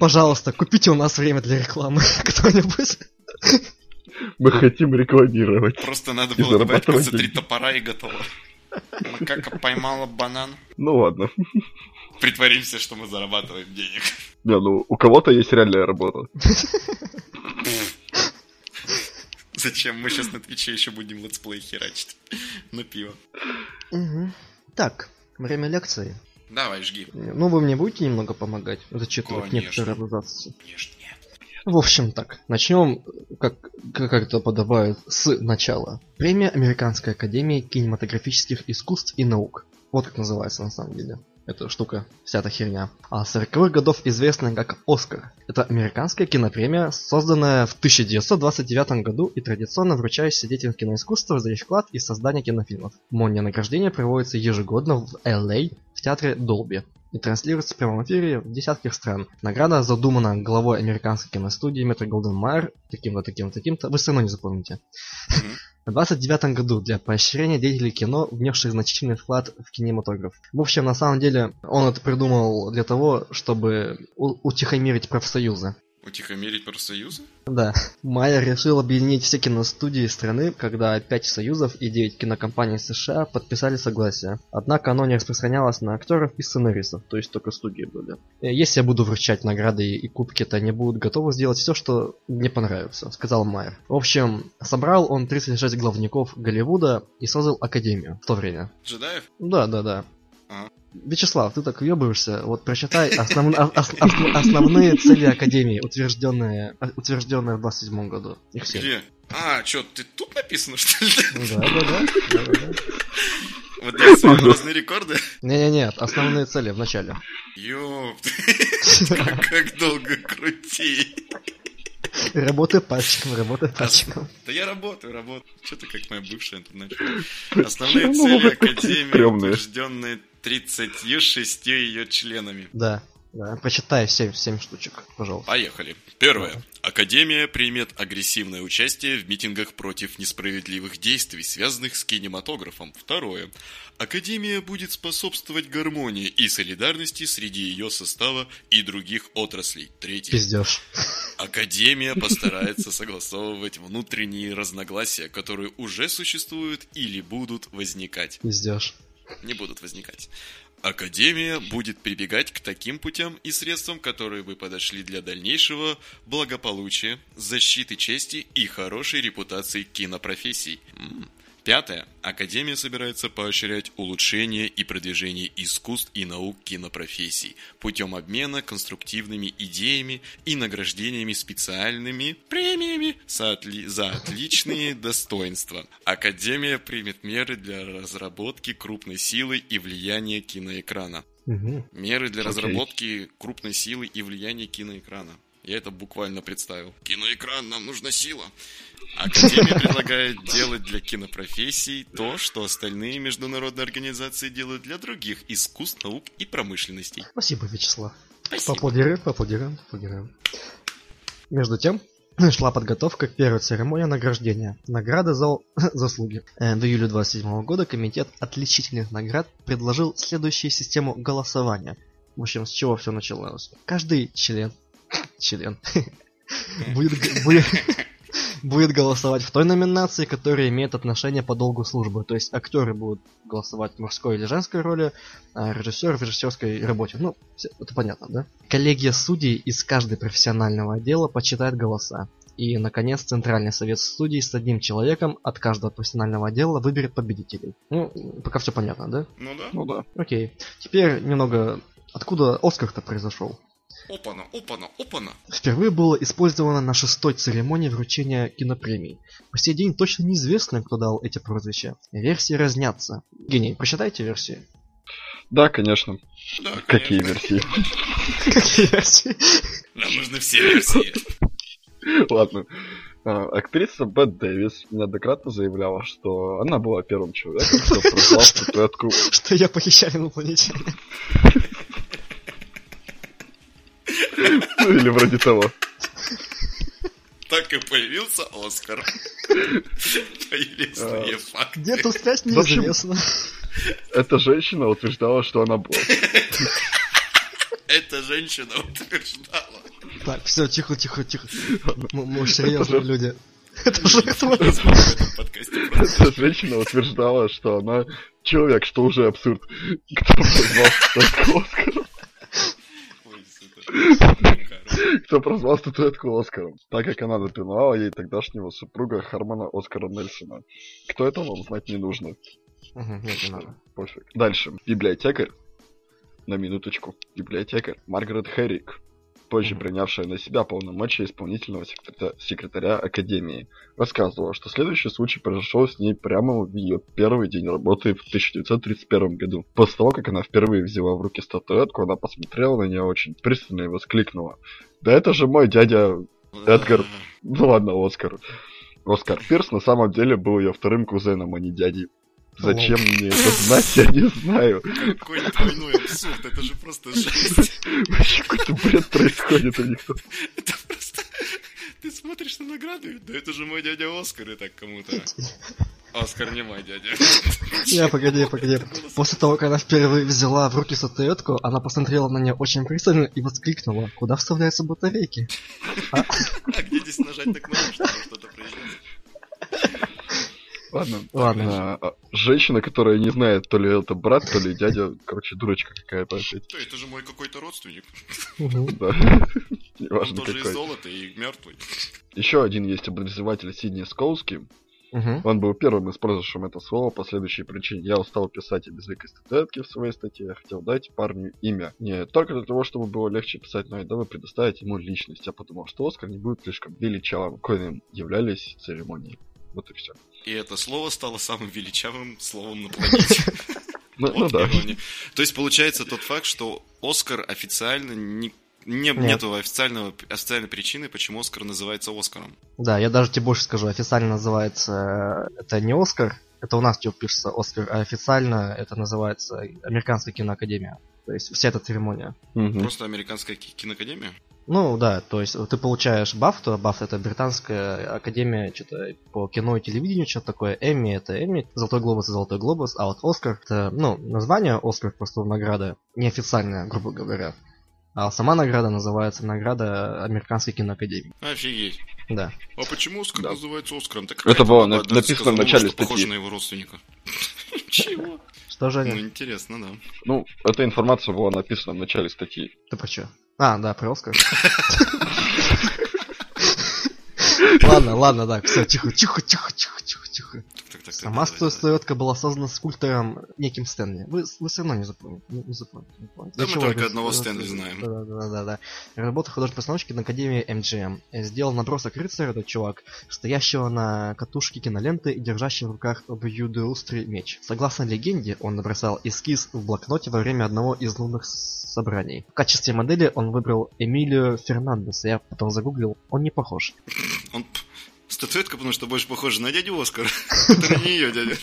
Пожалуйста, купите у нас время для рекламы. <laughs> Кто-нибудь. мы хотим рекламировать. Просто надо было добавить зарабатывать просто три топора и готово. Макака поймала банан. Ну ладно. Притворимся, что мы зарабатываем денег. Не, ну у кого-то есть реальная работа. Зачем? Мы сейчас на Твиче еще будем летсплей херачить. На пиво. Так, время лекции. Давай, жги. Ну, вы мне будете немного помогать зачитывать Конечно. некоторые абзацы? Конечно, нет. В общем, так, начнем, как, как это подобает, с начала. Премия Американской Академии Кинематографических Искусств и Наук. Вот как называется на самом деле. Эта штука, вся эта херня. А с 40-х годов известная как Оскар. Это американская кинопремия, созданная в 1929 году и традиционно вручающаяся детям киноискусства за их вклад и создание кинофильмов. Монья награждение проводится ежегодно в LA в театре Долби и транслируется в прямом эфире в десятках стран. Награда задумана главой американской киностудии Метро Голден Майер, таким-то, таким-то, таким-то, вы все равно не запомните. Мгм. В 29 году для поощрения деятелей кино, внесших значительный вклад в кинематограф. В общем, на самом деле, он это придумал для того, чтобы утихомирить профсоюзы. Утихомирить профсоюзы? Да. Майер решил объединить все киностудии страны, когда 5 союзов и 9 кинокомпаний США подписали согласие. Однако оно не распространялось на актеров и сценаристов, то есть только студии были. Э, Если я буду вручать награды и кубки, то они будут готовы сделать все, что мне понравится, сказал Майер. В общем, собрал он 36 главников Голливуда и создал Академию в то время. Джедаев? Да, да, да. Ага. Вячеслав, ты так въебываешься. Вот прочитай основ- ос- ос- ос- основные цели Академии, утвержденные, э, утвержденные в 27 году. Их все. Где? А, что, ты тут написано, что ли? Да, да, да. да. Вот я своеобразные рекорды. Не-не-не, основные цели в начале. Ёпт. Как как долго крутить. Работай пальчиком, работай пальчиком. Да я работаю, работаю. Что ты как моя бывшая тут начала? Основные цели Академии, утвержденные 36 ее членами. Да, да. Прочитай 7, 7 штучек, пожалуйста. Поехали. Первое. Академия примет агрессивное участие в митингах против несправедливых действий, связанных с кинематографом. Второе. Академия будет способствовать гармонии и солидарности среди ее состава и других отраслей. Третье. Пиздешь. Академия <laughs> постарается согласовывать внутренние разногласия, которые уже существуют или будут возникать. Пиздешь. Не будут возникать. Академия будет прибегать к таким путям и средствам, которые бы подошли для дальнейшего благополучия, защиты чести и хорошей репутации кинопрофессий. Пятое. Академия собирается поощрять улучшение и продвижение искусств и наук кинопрофессий путем обмена конструктивными идеями и награждениями специальными премиями за, отли- за отличные <laughs> достоинства. Академия примет меры для разработки крупной силы и влияния киноэкрана. Меры для разработки крупной силы и влияния киноэкрана. Я это буквально представил. Киноэкран, нам нужна сила. Академия предлагает делать для кинопрофессий то, что остальные международные организации делают для других искусств, наук и промышленностей. Спасибо, Вячеслав. Спасибо. Поаплодируем, поаплодируем, поаплодируем. Между тем, <clears throat> шла подготовка к первой церемонии награждения. Награды за <clears throat> заслуги. В июле 27 года комитет отличительных наград предложил следующую систему голосования. В общем, с чего все началось? Каждый член, член, будет, будет, будет голосовать в той номинации, которая имеет отношение по долгу службы. То есть актеры будут голосовать в мужской или женской роли, а режиссер в режиссерской работе. Ну, всё- это понятно, да? Коллегия судей из каждой профессионального отдела почитает голоса. И, наконец, Центральный совет судей с одним человеком от каждого профессионального отдела выберет победителей. Ну, пока все понятно, да? Ну да. Ну да. Окей. Теперь немного... Откуда Оскар-то произошел? Опана, опана, опана. Впервые было использовано на шестой церемонии вручения кинопремий. По сей день точно неизвестно, кто дал эти прозвища. Версии разнятся. Гений, прочитайте версии. Да, конечно. Да, Какие конечно. версии? Какие версии? Нам нужны все версии. Ладно. А, Актриса Бет Дэвис неоднократно заявляла, что она была первым человеком, кто прозвал статуэтку Что я похищали инопланетяне. Ну, или вроде того. Так и появился Оскар. Появился факт. Где тут связь неизвестно. Эта женщина утверждала, что она была. Эта женщина утверждала. Так, все, тихо, тихо, тихо. Мы, серьезные люди. Это жертва. Эта женщина утверждала, что она человек, что уже абсурд. Кто прозвал статуэтку Оскаром? Ой, сука. Короче. <laughs> Кто прозвал статуэтку Оскаром? Так как она напинала ей тогдашнего супруга Хармона Оскара Нельсона. Кто это вам знать не нужно. Нет, не надо. Пофиг. Дальше. Библиотекарь. На минуточку. Библиотекарь. Маргарет Хэррик. Позже принявшая на себя полномочия исполнительного секретаря, секретаря Академии, рассказывала, что следующий случай произошел с ней прямо в ее первый день работы в 1931 году. После того, как она впервые взяла в руки статуэтку, она посмотрела на нее очень пристально и воскликнула. Да это же мой дядя... Эдгар. <laughs> Ну ладно, Оскар. Оскар Пирс на самом деле был ее вторым кузеном, а не дядей. Зачем мне это знать, я не знаю. Какой двойной абсурд, это же просто <laughs> жесть. Вообще какой-то бред происходит у них тут. Это просто... Ты смотришь на награды, да это же мой дядя Оскар, и так кому-то. Оскар не мой дядя. <laughs> Не, погоди, погоди. После того, как она впервые взяла в руки статуэтку, она посмотрела на нее очень пристально и воскликнула, куда вставляются батарейки? <laughs> А где здесь нажать на кнопку, чтобы что-то произнеслось? Ладно. Ладно. Женщина, которая не знает, то ли это брат, то ли дядя, короче, дурочка какая-то. Да, это же мой какой-то родственник. Да. <laughs> <laughs> Он тоже из какой. золота и мертвый. Еще один есть обозреватель Сидни Скоуски. Он был первым использовавшим это слово по следующей причине. Я устал писать о безликой статуэтке в своей статье. Я хотел дать парню имя. Не только для того, чтобы было легче писать, но и дабы предоставить ему личность. Я подумал, что Оскар не будет слишком величавым, коим являлись церемонии. Вот и все. И это слово стало самым величавым словом на планете. <laughs> Ну, Вот ну да. ирония. То есть получается тот факт, что Оскар официально не, не- Нет. нету официального, официальной причины, почему Оскар называется Оскаром. Да, я даже тебе больше скажу, официально называется э, это не Оскар, это у нас типа пишется Оскар, а официально это называется Американская киноакадемия. То есть вся эта церемония. Мгм. Просто американская ки- киноакадемия. Ну да, то есть ты получаешь Бафту, а Бафта это британская академия что-то по кино и телевидению, что-то такое. Эмми это Эмми, Золотой глобус и Золотой глобус, а вот Оскар это, ну, название Оскар просто награда, неофициальная, грубо говоря. А сама награда называется награда Американской киноакадемии. Офигеть. Да. А почему Оскар Да. называется Оскаром? Так Это было на- написано в начале что похоже статьи. на его родственника. <laughs> Чего? Что, Ну, Женя? интересно, да. Ну, эта информация была написана в начале статьи. Ты про что? А, да, про Оскар. <laughs> Ладно, ладно, так, все, тихо, тихо, тихо, тихо, тихо, тихо. Так, так, Сама статуэтка была создана скульптором неким Стэнли. Вы, вы все равно не запомните. Не, не запомните. не помните. Да Для мы только одного Стэнли знаем. Да, да, да, да, да. Работа художественной-постановщики на Академии МГМ. Сделал набросок рыцаря, этот чувак, стоящего на катушке киноленты и держащего в руках обоюдоострый меч. Согласно легенде, он набросал эскиз в блокноте во время одного из лунных собраний. В качестве модели он выбрал Эмилио Фернандеса. Я потом загуглил. Он не похож. Он статуэтка, потому что больше похожа на дядю Оскар. <laughs> Это не ее дядя.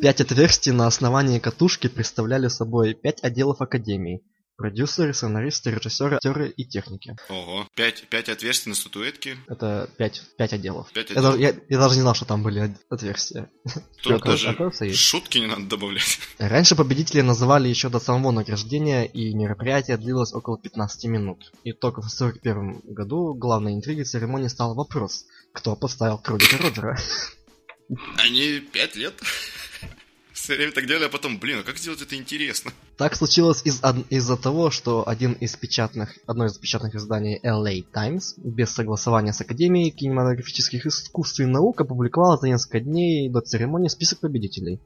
Пять отверстий на основании катушки представляли собой пять отделов Академии. Продюсеры, сценаристы, режиссеры, актеры и техники. Ого. Пять, пять отверстий на статуэтке. Это пять, пять отделов. Пять Я, даже, отделов. я- я даже не знал, что там были от- отверстия. <laughs> Тут даже есть. шутки не надо добавлять. <laughs> Раньше победителей называли еще до самого награждения, и мероприятие длилось около 15 минут. И только в 1941 году главной интригой церемонии стал вопрос, кто поставил кролика Роджера. Они пять лет <laughs> все время так делали, а потом, блин, а как сделать это интересно? Так случилось из- из-за того, что один из печатных, одно из печатных изданий LA Times без согласования с Академией кинематографических искусств и наук опубликовало за несколько дней до церемонии список победителей.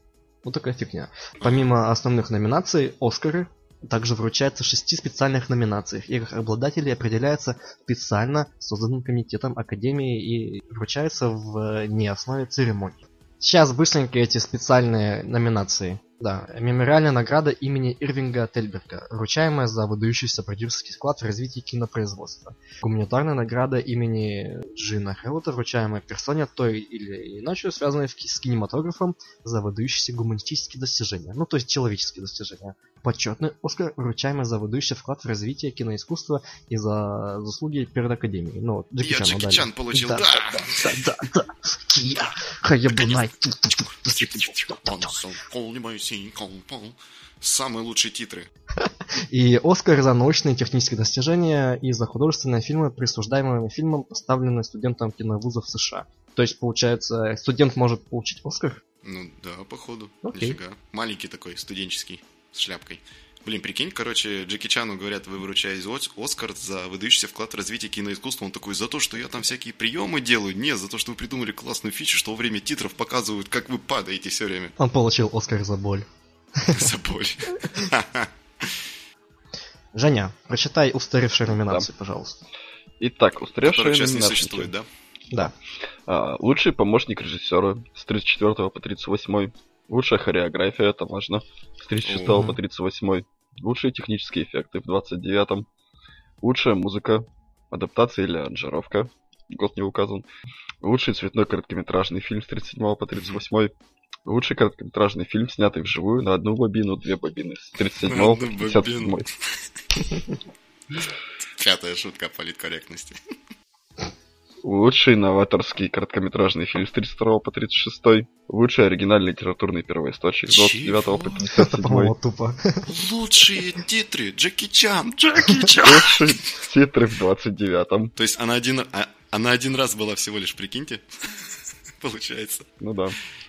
Вот такая фигня. Помимо основных номинаций, Оскары также вручаются в шести специальных номинациях. Их обладатели определяются специально созданным комитетом Академии и вручаются в неоснове церемонии. Сейчас быстренько эти специальные номинации. Да, мемориальная награда имени Ирвинга Тельберга, вручаемая за выдающийся продюсерский вклад в развитие кинопроизводства. Гуманитарная награда имени Джина Хеллота, вручаемая персоне той или иначе связанной с кинематографом за выдающиеся гуманистические достижения, ну то есть человеческие достижения. Почетный Оскар, вручаемый за выдающий вклад в развитие киноискусства и за заслуги перед Академией. Ну, Джеки Я Чану Джеки. Чан получил, Да, да! да, да, да. Я Хаябунай. Самые лучшие титры. <laughs> И Оскар за научные и технические достижения и за художественные фильмы, присуждаемые фильмам, поставленные студентам киновузов США. То есть, получается, студент может получить Оскар? Ну да, походу. Окей. Нифига. Маленький такой, студенческий, с шляпкой. Блин, прикинь, короче, Джеки Чану говорят, вы вручаете Ос- Оскар за выдающийся вклад в развитие киноискусства. Он такой, за то, что я там всякие приемы делаю? Нет, за то, что вы придумали классную фичу, что во время титров показывают, как вы падаете все время. Он получил Оскар за боль. <laughs> За боль. <laughs> Женя, прочитай устаревшие номинации, пожалуйста. Итак, устаревшие сейчас не номинации. существует, да? Да. А, лучший помощник режиссера с 34 по 38. Лучшая хореография, это важно, с 36 Мгм. по 38. Лучшие технические эффекты в 29. Лучшая музыка, адаптация или аранжировка, год не указан. Лучший цветной короткометражный фильм с 37 по 38. Лучший короткометражный фильм, снятый вживую на одну бобину, две бобины с 37 На по одну 57. бобину. <laughs> Пятая шутка политкорректности. Лучший новаторский короткометражный фильм с 32 по 36. Лучший оригинальный литературный первоисточник с 29 по Чего? Это, по-моему, 57. тупо. Лучшие титры! Джеки Чан! Джеки Чан! Лучший титры в 29. То есть она один, а- она один раз была всего лишь, прикиньте? <laughs> Получается. Ну да,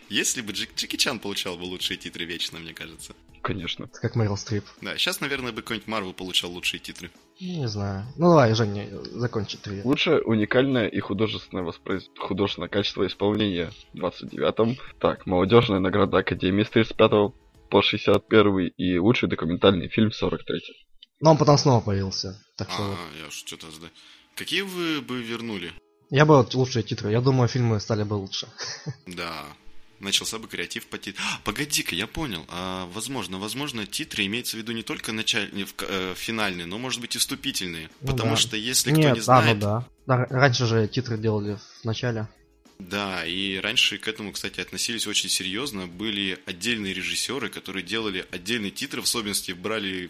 Если бы Джек- Джеки Чан получал бы лучшие титры вечно, мне кажется. конечно. Это как Мэрил Стрип. Да, сейчас, наверное, бы какой-нибудь Марвел получал лучшие титры. Не знаю. Ну давай, Женя, закончи три. Лучшее уникальное и художественное воспроиз... художественное качество исполнения в 29. Так, молодежная награда Академии с 35 по 61 и лучший документальный фильм в 43. Но он потом снова появился. Так что вот. А, я что-то... Какие вы бы вернули? Я бы вот лучшие титры. Я думаю, фильмы стали бы лучше. Да. Начался бы креатив по титру. Погоди-ка, я понял. А, возможно, возможно, титры имеется в виду не только начальные, в- э, финальные, но, может быть, и вступительные. Ну Потому да. что если Нет, кто не знает... да, ну да. Да, Раньше же титры делали в начале. Да, и раньше к этому, кстати, относились очень серьезно. Были отдельные режиссеры, которые делали отдельные титры, в особенности брали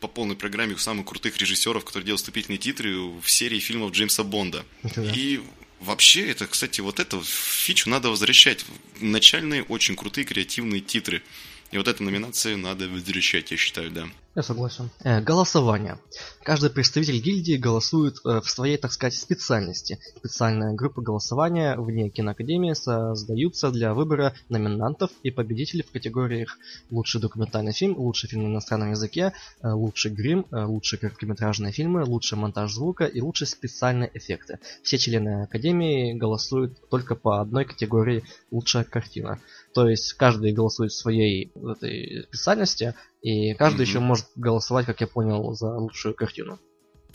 по полной программе самых крутых режиссеров, которые делают вступительные титры в серии фильмов Джеймса Бонда. Да. И вообще, это, кстати, вот эту фичу надо возвращать. Начальные очень крутые креативные титры. И вот эту номинацию надо возвращать, я считаю, да. Я согласен. Э, голосование. Каждый представитель гильдии голосует э, в своей, так сказать, специальности. Специальные группы голосования вне киноакадемии создаются для выбора номинантов и победителей в категориях лучший документальный фильм, лучший фильм на иностранном языке, э, лучший грим, э, лучшие короткометражные фильмы, лучший монтаж звука и лучшие специальные эффекты. Все члены академии голосуют только по одной категории лучшая картина. То есть каждый голосует в своей этой специальности, и каждый Мгм. еще может голосовать, как я понял, за лучшую картину.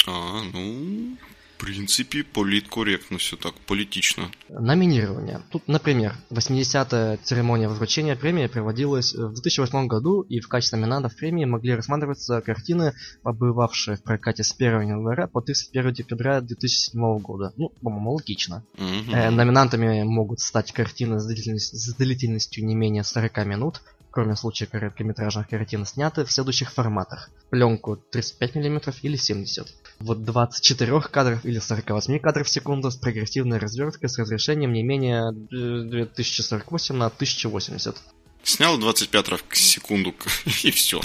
А, ну, в принципе, политкорректно все так, политично. Номинирование. Тут, например, 80-я церемония возвращения премии проводилась в 2008 году, и в качестве номинантов премии могли рассматриваться картины, побывавшие в прокате с 1 января по 31 декабря 2007 года. Ну, по-моему, логично. Мгм. Э, номинантами могут стать картины с длительностью, с длительностью не менее 40 минут, кроме случая короткометражных картин, сняты в следующих форматах. Пленку 35 мм или 70. Вот 24 кадров или 48 кадров в секунду с прогрессивной разверткой с разрешением не менее э, 2048 на 1080. Снял 25 кадров к секунду, <laughs> и все.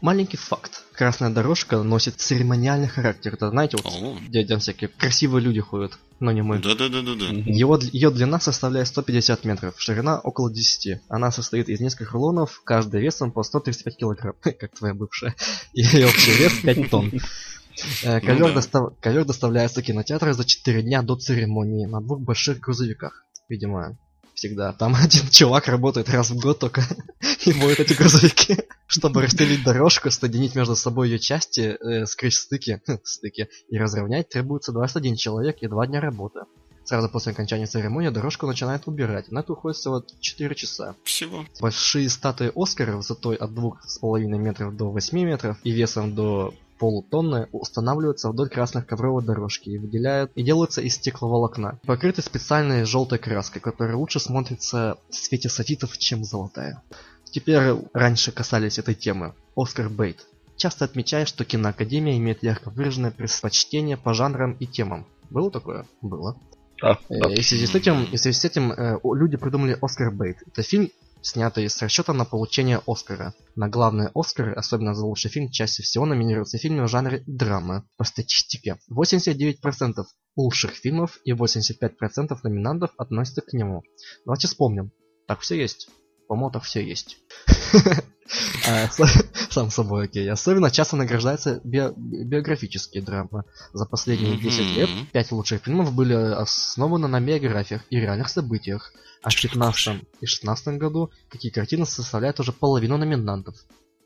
Маленький факт. Красная дорожка носит церемониальный характер. Это знаете, вот О, где, где всякие красивые люди ходят, но не мы. да-да-да-да-да. Его, ее длина составляет 150 метров, ширина около 10. Она состоит из нескольких рулонов, каждый весом по 135 килограмм, <laughs> как твоя бывшая. <laughs> И ее общий вес 5 тонн. Э, Ковер, Ну да. достав- ковер доставляется в кинотеатр за 4 дня до церемонии на двух больших грузовиках. Видимо, всегда. Там <laughs> один чувак работает раз в год только <laughs> и моет эти грузовики. <laughs> Чтобы расстелить дорожку, соединить между собой ее части, э, скрыть стыки, стыки и разровнять, требуется 21 человек и 2 дня работы. Сразу после окончания церемонии дорожку начинают убирать. На это уходит всего 4 часа. Всего. Большие статуи Оскара высотой от 2,5 метров до 8 метров и весом до полутонны устанавливаются вдоль красных ковровой дорожки и выделяют и делаются из стекловолокна, покрыты специальной желтой краской, которая лучше смотрится в свете софитов, чем золотая. Теперь раньше касались этой темы. Оскар Бейт. Часто отмечает, что киноакадемия имеет ярко выраженное предпочтение по жанрам и темам. Было такое? Было. Да, Э, да. И в связи с этим, и в связи с этим э, люди придумали Оскар Бейт. Это фильм, снятый с расчетом на получение Оскара. На главные Оскары, особенно за лучший фильм, чаще всего номинируются фильмы в жанре драма. По статистике, 89% лучших фильмов и 85% номинантов относятся к нему. Давайте вспомним. Так все есть. По-моему, так все есть. <laughs> Сам собой, окей. Особенно часто награждаются био- биографические драмы. За последние 10 лет Мгм. пять лучших фильмов были основаны на биографиях и реальных событиях. А в Чё 15 и 16 году такие картины составляют уже половину номинантов.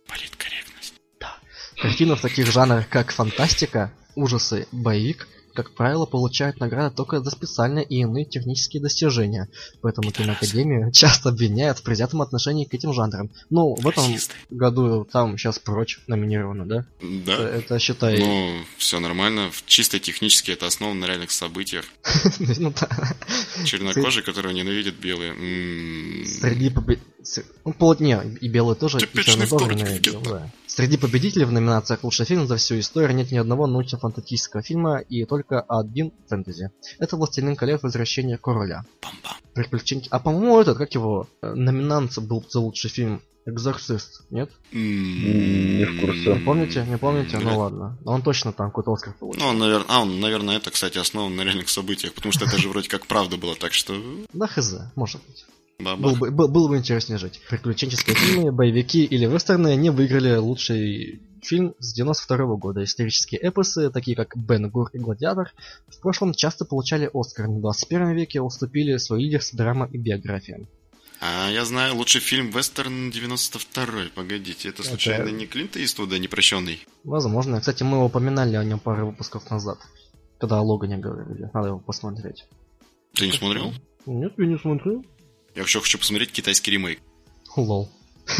Политкорректность. Картины в таких жанрах, как фантастика, ужасы, боевик, как правило, получают награды только за специальные и иные технические достижения. Поэтому киноакадемию <laughs> часто обвиняют в предвзятом отношении к этим жанрам. Ну, в этом Расисты. году там сейчас прочь номинировано, да? Да. Это, это считай... Ну, все нормально. Чисто технически это основано на реальных событиях. <laughs> ну да. Чернокожие, которые ненавидят белые. Среди Ну, пол- не, и белые тоже, и Типичный черные тоже ненавидел, да. Среди победителей в номинациях «Лучший фильм» за всю историю нет ни одного научно-фантастического фильма и только один фэнтези. Это «Властелин колец. Возвращение короля». Бам-бам. Приключения... А по-моему, этот, как его, э, номинант был за лучший фильм «Экзорцист», нет? М, Не в курсе. Не помните? Не помните? Вряд- Ну ладно. Но он точно там какой-то Оскар получил. Ну, он, наверное, а, он, наверное, это, кстати, основан на реальных событиях, потому что это же вроде как правда было, так что... Да хз, может быть. Было бы, был- было бы интереснее жить. Приключенческие фильмы, боевики или вестерны не выиграли лучший фильм с 92 года. Исторические эпосы, такие как Бен Гур и Гладиатор, в прошлом часто получали Оскар, но в 21 веке уступили свой лидерство драма и биографиям. А я знаю лучший фильм вестерн 92-й. Погодите, это Это- случайно не Клинта Иствуда непрощенный? Возможно. Кстати, мы упоминали о нем пару выпусков назад, когда о Логане говорили. Надо его посмотреть. Ты не смотрел? Нет, я не смотрел. Я еще хочу посмотреть китайский ремейк. Лол. <laughs>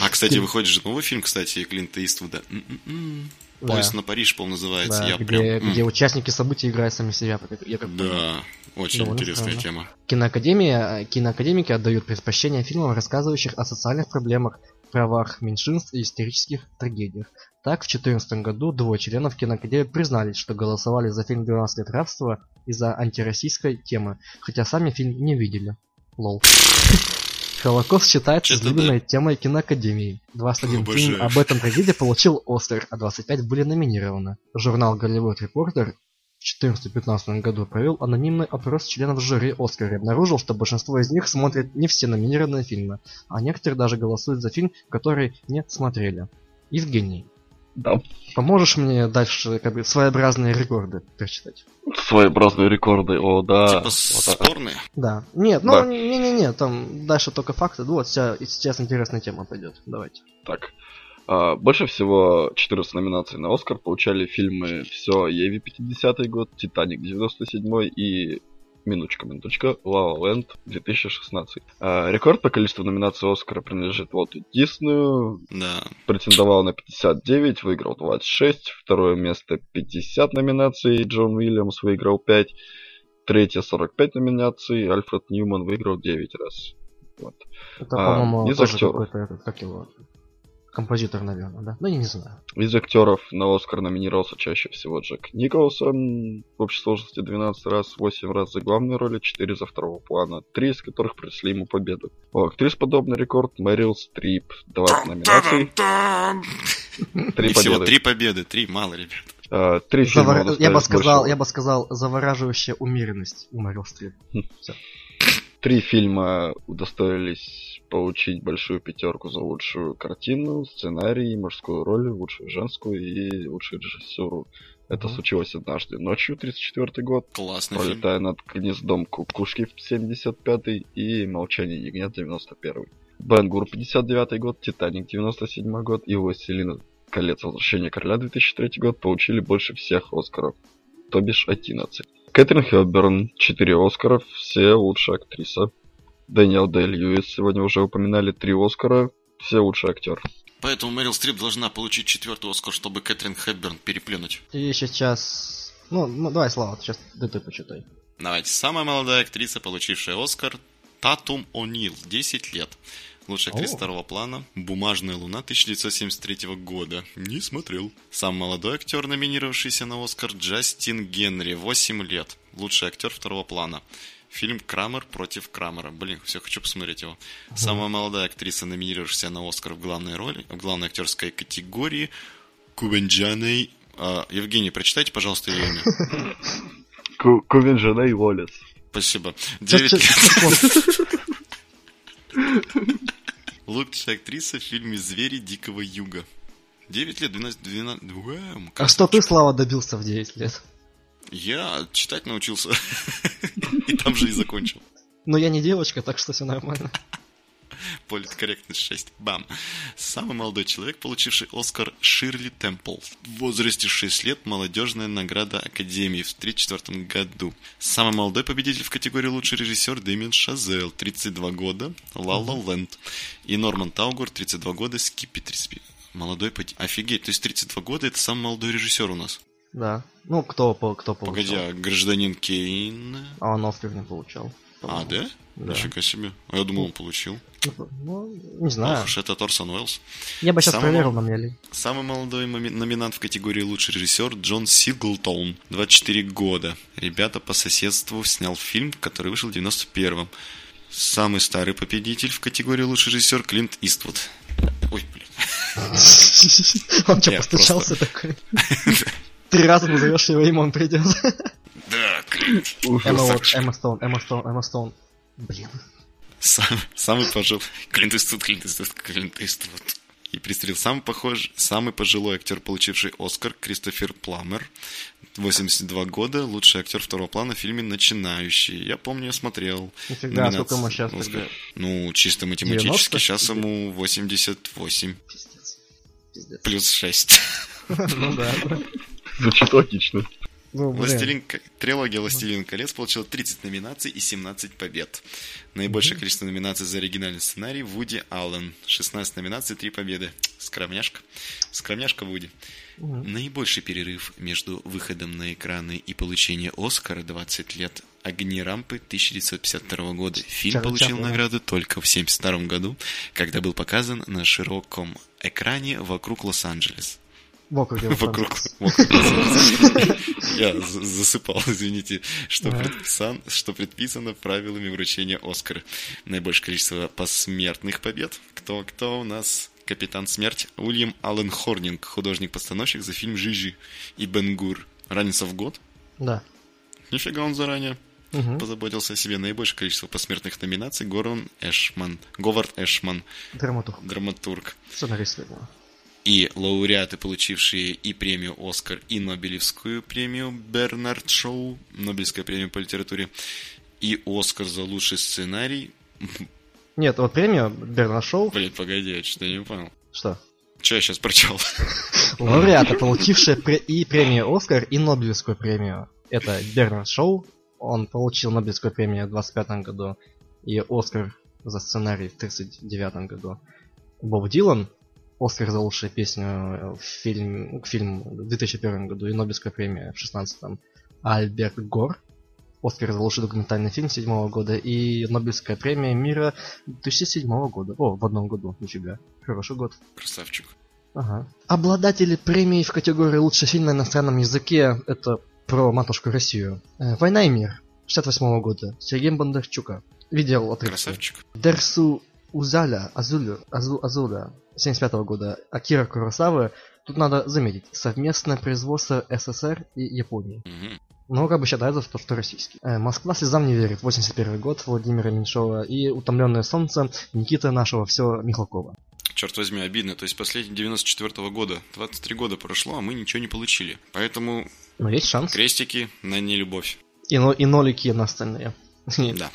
А, кстати, выходит же новый фильм, кстати, Клинта Иствуда. М-м-м. Поезд на Париж, по называется. Да, Я где, прям... где участники событий играют сами себя. Я как. Да, очень Довольно интересная странно. тема. Киноакадемия, киноакадемики отдают предпочтение фильмам, рассказывающих о социальных проблемах, правах меньшинств и исторических трагедиях. Так, в 2014 году двое членов киноакадемии признались, что голосовали за фильм «12 лет рабства» из-за антироссийской темы, хотя сами фильм не видели. Лол. <laughs> Холокост считается излюбленной темой киноакадемии. 21 Обожаю. фильм об этом трагедии получил Оскар, а 25 были номинированы. Журнал Голливуд Репортер в 2014-2015 году провел анонимный опрос членов жюри Оскара и обнаружил, что большинство из них смотрят не все номинированные фильмы, а некоторые даже голосуют за фильм, который не смотрели. Евгений, Да. поможешь мне дальше как бы своеобразные рекорды прочитать? Своеобразные рекорды, о, да. Типа Вот спорные. Да. Нет, ну Да. не-не-не, там дальше только факты. Ну, Вот сейчас, сейчас интересная тема пойдет. Давайте. Так. А, больше всего 14 номинаций на Оскар получали фильмы «Все Еви» 50 год, «Титаник» 97 и минуточка, минуточка, «Ла Ла Ленд» 2016. А, рекорд по количеству номинаций Оскара принадлежит Уолту Диснею, Да. претендовал на 59, выиграл 26, второе место 50 номинаций, Джон Уильямс выиграл 5, третье 45 номинаций, Альфред Ньюман выиграл 9 раз. Вот. Это, А, по-моему, из тоже актеров. какой-то этот, как его, композитор, наверное, да? Ну, я не знаю. Из актеров на Оскар номинировался чаще всего Джек Николсон, в общей сложности 12 раз, 8 раз за главные роли, 4 за второго плана, 3 из которых принесли ему победу. У актрис подобный рекорд Мэрил Стрип, 20 номинаций, Та-дам-дам. 3 И всего победы. три победы, три, мало, ребят. А, Три фильма Завора- Я бы сказал, я бы сказал, завораживающая умеренность у Мэрил Стрип. Три фильма удостоились получить большую пятерку за лучшую картину, сценарий, мужскую роль, лучшую женскую и лучшую режиссуру. Это Мгм. случилось однажды ночью, 34 год. Классный фильм. Пролетая над гнездом кукушки в 75 и Молчание ягнят 91 Бенгур 59 год, Титаник 97 год и Властелин колец Возвращение короля 2003 год получили больше всех Оскаров, то бишь 11. Кэтрин Хёбберн 4 Оскара, все лучшая актриса. Дэниел Дэй Льюис, сегодня уже упоминали 3 Оскара, все лучший актер. Поэтому Мэрил Стрип должна получить четвертый Оскар, чтобы Кэтрин Хэбберн переплюнуть. И сейчас... Ну, ну давай, Слава, сейчас да ты почитай. Давайте. Самая молодая актриса, получившая Оскар, Татум О'Нил, 10 лет. Лучшая актриса О. второго плана, «Бумажная луна» 1973 года. Не смотрел. Самый молодой актер, номинировавшийся на Оскар, Джастин Генри, 8 лет. Лучший актер второго плана. Фильм «Крамер против Крамера». Блин, все, хочу посмотреть его. Самая молодая актриса, номинировавшаяся на Оскар в главной роли, в главной актерской категории, Кубенджаней... А, Евгений, прочитайте, пожалуйста, ее имя. <laughs> Ку- Кувин Женей Уоллес. Спасибо. Чё- 9 чё- лет. <laughs> Лучшая актриса в фильме «Звери Дикого Юга». 9 лет, 12... 12... Уэм, А что ты, Слава, добился в 9 лет? Я читать научился. <laughs> И там же и закончил. Но я не девочка, так что все нормально. Политкорректность 6. Бам. Самый молодой человек, получивший Оскар Ширли Темпл. В возрасте 6 лет молодежная награда Академии в 1934 году. Самый молодой победитель в категории лучший режиссер Дэмиан Шазел, 32 года, La Land. И Норман Таугур, 32 года, Скиппи 35. Молодой Офигеть, то есть 32 года это самый молодой режиссер у нас. Да. Ну, кто, по- кто получал? Погоди, а гражданин Кейн... А он Оскар не получал. А, да? Да. Нифига себе. А я думал, он получил. Ну, не знаю. Ох уж это Торсон Уэллс. Я бы сейчас самого- проверил на мне. Самый молодой номинант в категории «Лучший режиссер» Джон Сиглтон, 24 года. Ребята по соседству снял фильм, который вышел в 91-м. Самый старый победитель в категории «Лучший режиссер» Клинт Иствуд. Ой, блин. <laughs> Он что, постучался такой? <laughs> Три раза назовешь его имя, он придет. Да, Клинт. Эмма Стоун, Эмма Стоун, Эмма Стоун. Блин. Сам- самый пожилой... Клинт Иствуд, Клинт Иствуд, Клинт Иствуд. И пристрелил самый похож, самый пожилой актер, получивший Оскар, Кристофер Пламер, 82 года, лучший актер второго плана в фильме «Начинающий». Я помню, я смотрел. Нифига, сколько ему сейчас Оскар. Ну, чисто математически, 90? сейчас ему 88 Пиздец. Пиздец. плюс 6. <laughs> Ну да. Звучит логично. Ну. Властелин... Трилогия «Властелин колец» получила 30 номинаций и 17 побед. Наибольшее количество номинаций за оригинальный сценарий Вуди Аллен. 16 номинаций, 3 победы. Скромняшка. Скромняшка Вуди. Мгм. Наибольший перерыв между выходом на экраны и получением Оскара 20 лет «Огни рампы» 1952 года. Фильм Чарли получил награду только в 1972 году, когда был показан на широком экране вокруг Лос-Анджелес. В округе вокруг Лос-Анджелеса. Я засыпал, извините, что, предписан, что предписано правилами вручения Оскара. Наибольшее количество посмертных побед. Кто, кто у нас? Капитан Смерть Уильям Аллен Хорнинг, художник-постановщик за фильм «Жижи» и «Бенгур». Разница в год. Да. Нифига он заранее Мгм. позаботился о себе. Наибольшее количество посмертных номинаций Горон Эшман, Говард Эшман, Драматург. драматург. Сценарист фильма. И лауреаты, получившие и премию «Оскар», и Нобелевскую премию «Бернард Шоу», Нобелевская премия по литературе, и «Оскар» за лучший сценарий. Нет, вот премию Берна Шоу. Блин, погоди, я что-то не понял. Что? Че я сейчас прочел? <laughs> Лауреаты, получившие и премию Оскар, и Нобелевскую премию. Это Бернард Шоу. Он получил Нобелевскую премию в 25 году и Оскар за сценарий в 39 году. Боб Дилан Оскар за лучшую песню э, в фильм, к фильму в 2001 году и Нобелевская премия в 16 Альберт Гор Оскар за лучший документальный фильм 2007 года и Нобелевская премия мира 2007 года. О, в одном году, нифига. Хороший год. Красавчик. Ага. Обладатели премии в категории «Лучший фильм на иностранном языке» — это про матушку Россию. Э, «Война и мир» 68 года. Сергей Бондарчука. Видел отрывки. Красавчик. Дерсу Узаля, Азулю, Азу, Азуда 75 года. Акира Куросавы. Тут надо заметить, совместное производство СССР и Японии. Но как бы считается, что, что российский. Э, Москва слезам не верит. 81 год Владимира Меньшова. И Утомленное солнце Никита нашего все Михалкова. Черт возьми, обидно. То есть после 94 года, 23 года прошло, а мы ничего не получили. Поэтому Но есть шанс. крестики на нелюбовь. И, но- и нолики на остальные. <laughs> Да.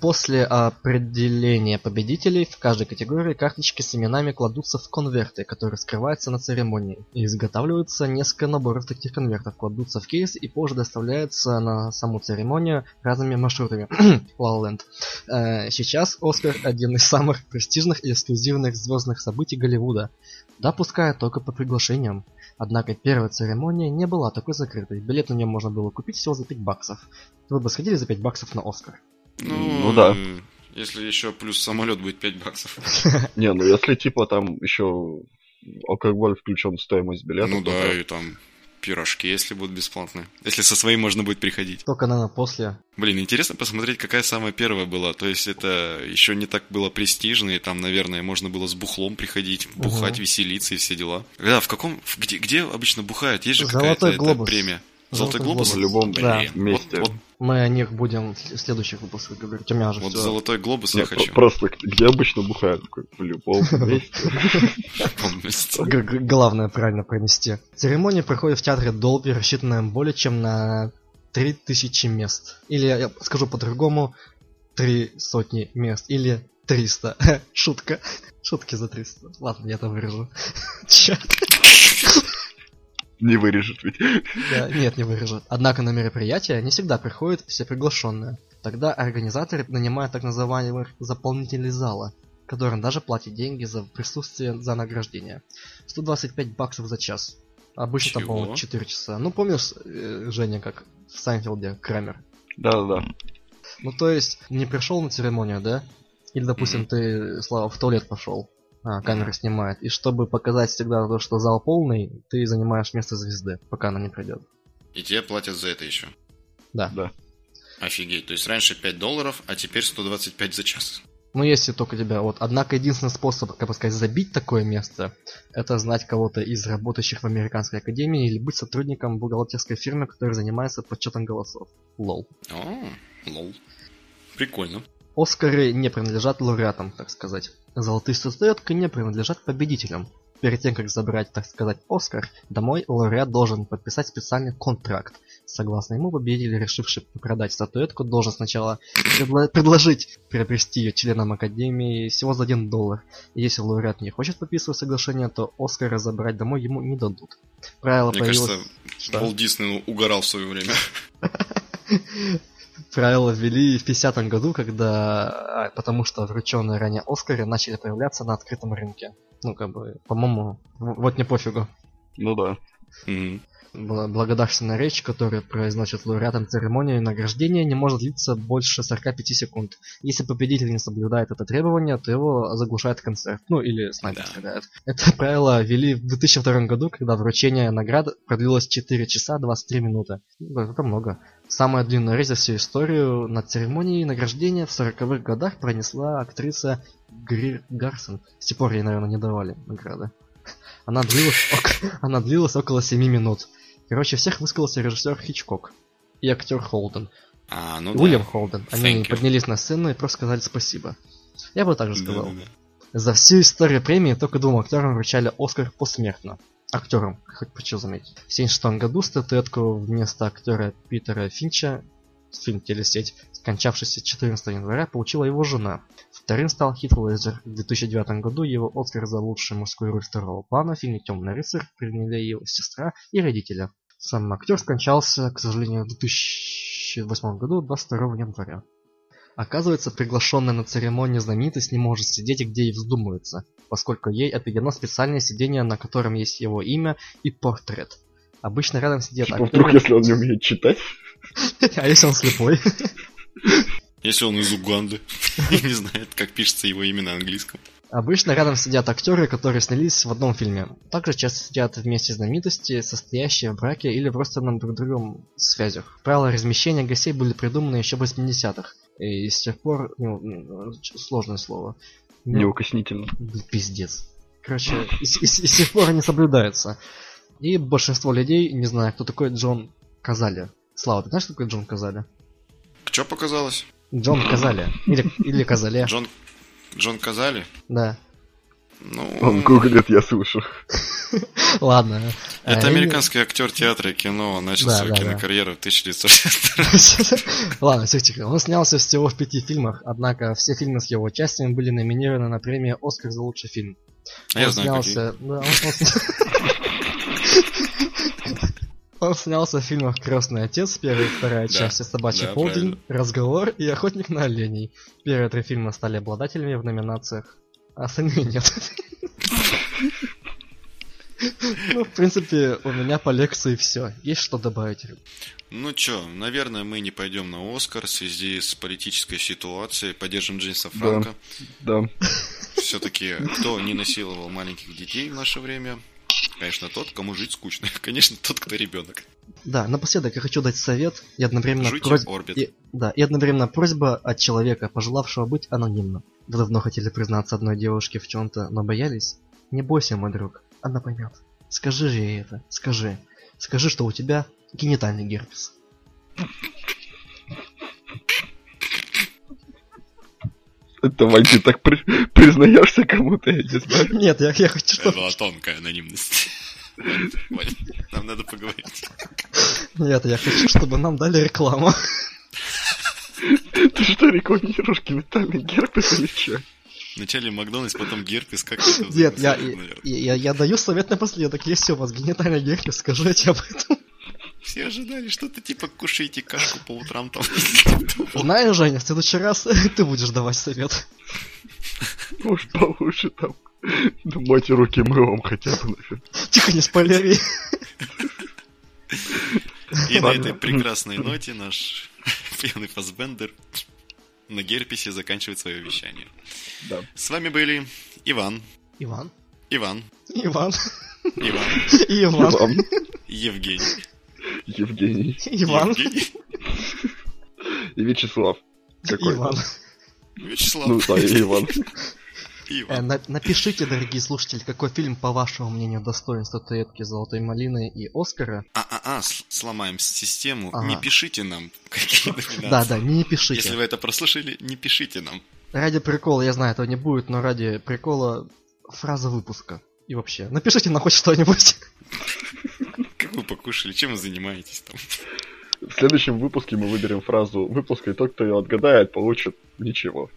После определения победителей в каждой категории карточки с именами кладутся в конверты, которые скрываются на церемонии. Изготавливаются несколько наборов таких конвертов, кладутся в кейс и позже доставляются на саму церемонию разными маршрутами. <clears throat> Land. Э, Сейчас Оскар один из самых престижных и эксклюзивных звездных событий Голливуда. Да, пускай только по приглашениям. Однако первая церемония не была такой закрытой. Билет на нее можно было купить всего за 5 баксов. Вы бы сходили за 5 баксов на Оскар? Ну, Ну да. Если еще плюс самолет будет 5 баксов. <laughs> Не, ну если типа там еще алкоголь включен в стоимость билета, Ну да, и там пирожки, если будут бесплатные. Если со своим можно будет приходить. Только, наверное, после. Блин, интересно посмотреть, какая самая первая была. То есть это еще не так было престижно, и там, наверное, можно было с бухлом приходить, бухать, Мгм. веселиться и все дела. Да, в каком... в- где, где обычно бухают? Есть же Золотой какая-то премия. Золотой Золотой глобус? в любом Да. Месте. Вот, вот, Мы о них будем в следующих выпусках говорить. У меня же вот всё. золотой глобус Не, я хочу. Просто где обычно бухают? Такой, В любом <laughs> месте. Главное правильно пронести. Церемония проходит в театре Долби, рассчитанная более чем на 3000 мест. Или, я скажу по-другому, три сотни мест. Или 300. <laughs> Шутка. Шутки за 300. Ладно, я это вырежу. <laughs> Чё? Не вырежет ведь. Да, нет, не вырежу. Однако на мероприятие не всегда приходят все приглашенные. Тогда организаторы нанимают так называемых заполнителей зала, которым даже платят деньги за присутствие за награждение. 125 баксов за час. Обычно там, Чего? по-моему, 4 часа. Ну, помнишь, э, Женя, как в Сайнфилде, Крамер? Да-да-да. Ну, то есть, не пришел на церемонию, да? Или, допустим, Мгм. ты, Слава, в туалет пошел, а, камера снимает. И чтобы показать всегда то, что зал полный, ты занимаешь место звезды, пока она не придет. И тебе платят за это еще. Да. Да. Офигеть. То есть раньше 5 долларов, а теперь 125 за час. Ну, если только тебя, вот. Однако единственный способ, как бы сказать, забить такое место, это знать кого-то из работающих в американской академии или быть сотрудником бухгалтерской фирмы, которая занимается подсчетом голосов. Лол. О, лол. Прикольно. Оскары не принадлежат лауреатам, так сказать. Золотые статуэтки не принадлежат победителям. Перед тем, как забрать, так сказать, Оскар, домой лауреат должен подписать специальный контракт. Согласно ему, победитель, решивший продать статуэтку, должен сначала предло- предложить приобрести ее членам Академии всего за 1 доллар. И если лауреат не хочет подписывать соглашение, то Оскара забрать домой ему не дадут. Правило Мне появилось... кажется? Уолт Дисней угорал в свое время. <laughs> Правила ввели в 50 году, когда... а, Потому что врученные ранее Оскары начали появляться на открытом рынке. Ну, как бы, по-моему, вот не пофигу. Ну да. Мгм. Бла- Благодарственная речь, которую произносит лауреатом церемонии награждения, не может длиться больше 45 секунд. Если победитель не соблюдает это требование, то его заглушает концерт. Ну, или снайпер Да. стреляет. Это правило ввели в 2002 году, когда вручение наград продлилось 4 часа 23 минуты. Ну, Это много. Самая длинная речь за всю историю на церемонии награждения в 40-х годах пронесла актриса Грир Гарсон. С тех пор ей, наверное, не давали награды. Она длилась, ок- она длилась около 7 минут. Короче, всех высказался режиссер Хичкок и актер Холден. А, ну да. Уильям Холден. Они поднялись на сцену и просто сказали спасибо. Я бы так же сказал. Да-да-да. За всю историю премии только двум актерам вручали Оскар посмертно. Актерам, хоть хочу заметить. В 1976 году статуэтку вместо актера Питера Финча, фильм «Телесеть», скончавшийся 14 января, получила его жена. Вторым стал Хит Леджер. В 2009 году его Оскар за лучшую мужскую роль второго плана в фильме «Темный рыцарь» приняли его сестра и родители. Сам актер скончался, к сожалению, в 2008 году, 22 января. Оказывается, приглашенная на церемонию знаменитость не может сидеть где ей вздумается, поскольку ей отведено специальное сиденье, на котором есть его имя и портрет. Обычно рядом сидят Типа, вдруг, актеры, если он не умеет читать. <laughs> а если он слепой? <laughs> Если он из Уганды <laughs> и не знает, как пишется его имя на английском. Обычно рядом сидят актеры, которые снялись в одном фильме. Также часто сидят вместе знаменитости, состоящие в браке или в родственном друг другом связях. Правила размещения гостей были придуманы еще в 80-х. И с тех пор, ну, ч- сложное слово. Ну, Неукоснительно. Блин, Пиздец. Короче, и с тех пор они соблюдаются. И большинство людей не знаю, кто такой Джон Казали. Слава, ты знаешь, кто такой Джон Казали? Что показалось? Джон Казали. Или, или Казале. Джон... Джон Казали? Да. Ну, Он гуглит, я слышу. <laughs> Ладно. это Э, и- американский актер театра и кино. Он начал Да, свою да, да. кинокарьеру в 1962 <laughs> Ладно, все тихо. Он снялся всего в пяти фильмах, однако все фильмы с его участием были номинированы на премию «Оскар» за лучший фильм. А я знаю, какие. снялся... да, он, он сня- <laughs> Он снялся в фильмах «Крестный отец», первая и вторая Да, части «Собачий да, полдень», «Разговор» и «Охотник на оленей». Первые три фильма стали обладателями в номинациях, а остальные нет. Ну, в принципе, у меня по лекции все. Есть что добавить? Ну чё, наверное, мы не пойдем на Оскар в связи с политической ситуацией. Поддержим Джеймса Да. Франка. Да. Все-таки, кто не насиловал маленьких детей в наше время? Конечно, тот, кому жить скучно. <laughs> Конечно, тот, кто ребенок. Да, напоследок я хочу дать совет и одновременно просьбу... Орбит. И, да, и одновременно просьба от человека, пожелавшего быть анонимным. Вы давно хотели признаться одной девушке в чем-то, но боялись? Не бойся, мой друг, она поймет. Скажи же ей это, скажи. Скажи, что у тебя генитальный герпес. Это, Вань, ты так при- признаешься кому-то, я не знаю. Нет, я, я хочу, Это чтобы... была тонкая анонимность. Нам надо поговорить. Нет, я хочу, чтобы нам дали рекламу. Ты что, рекламируешь генитальный герпес или что? Вначале Макдональдс, потом Герпес. Как это Нет, я, я, я, я даю совет напоследок. Если у вас генитальный герпес, скажите об этом. Все ожидали что-то типа кушайте кашку по утрам там. Знаешь, Женя, в следующий раз <laughs> ты будешь давать совет. Может, получше там. Ну, мойте руки мылом хотя бы, нафиг. Тихо, не спойлери. И на этой прекрасной ноте наш пьяный фасбендер на Герпесе заканчивает свое вещание. Да. С вами были Иван, Иван. Иван, Иван. Иван. Иван. Евгений, Евгений. Иван. И Вячеслав. Какой? Иван. Вячеслав, Ну да, и Иван. Э, Иван. на- напишите, дорогие слушатели, какой фильм, по вашему мнению, достоин статуэтки Золотой Малины и Оскара. А-а-а, сломаем систему. Ага. Не пишите нам, какие. Да, да, не пишите. Если вы это прослушали, не пишите нам. Ради прикола, я знаю, этого не будет, но ради прикола фраза выпуска. И вообще, напишите нам хоть что-нибудь. Вы покушали, чем вы занимаетесь там? В следующем выпуске мы выберем фразу выпуска, и тот, кто ее отгадает, получит ничего.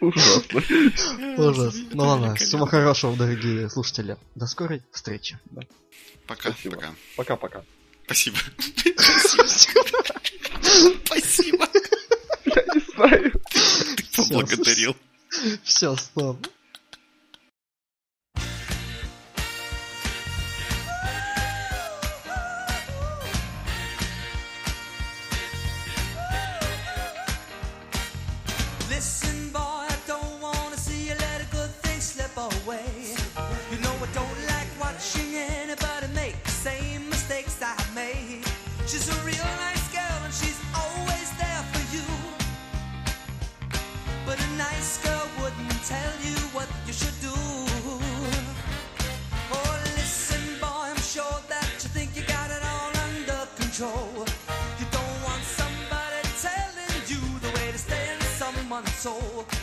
Ужасно. Ужас. Ну ладно, всего хорошего, дорогие слушатели. До скорой встречи. Пока, Спасибо. пока. Пока-пока. Спасибо. Спасибо. Я не знаю. Ты поблагодарил. Все, стоп. Soul.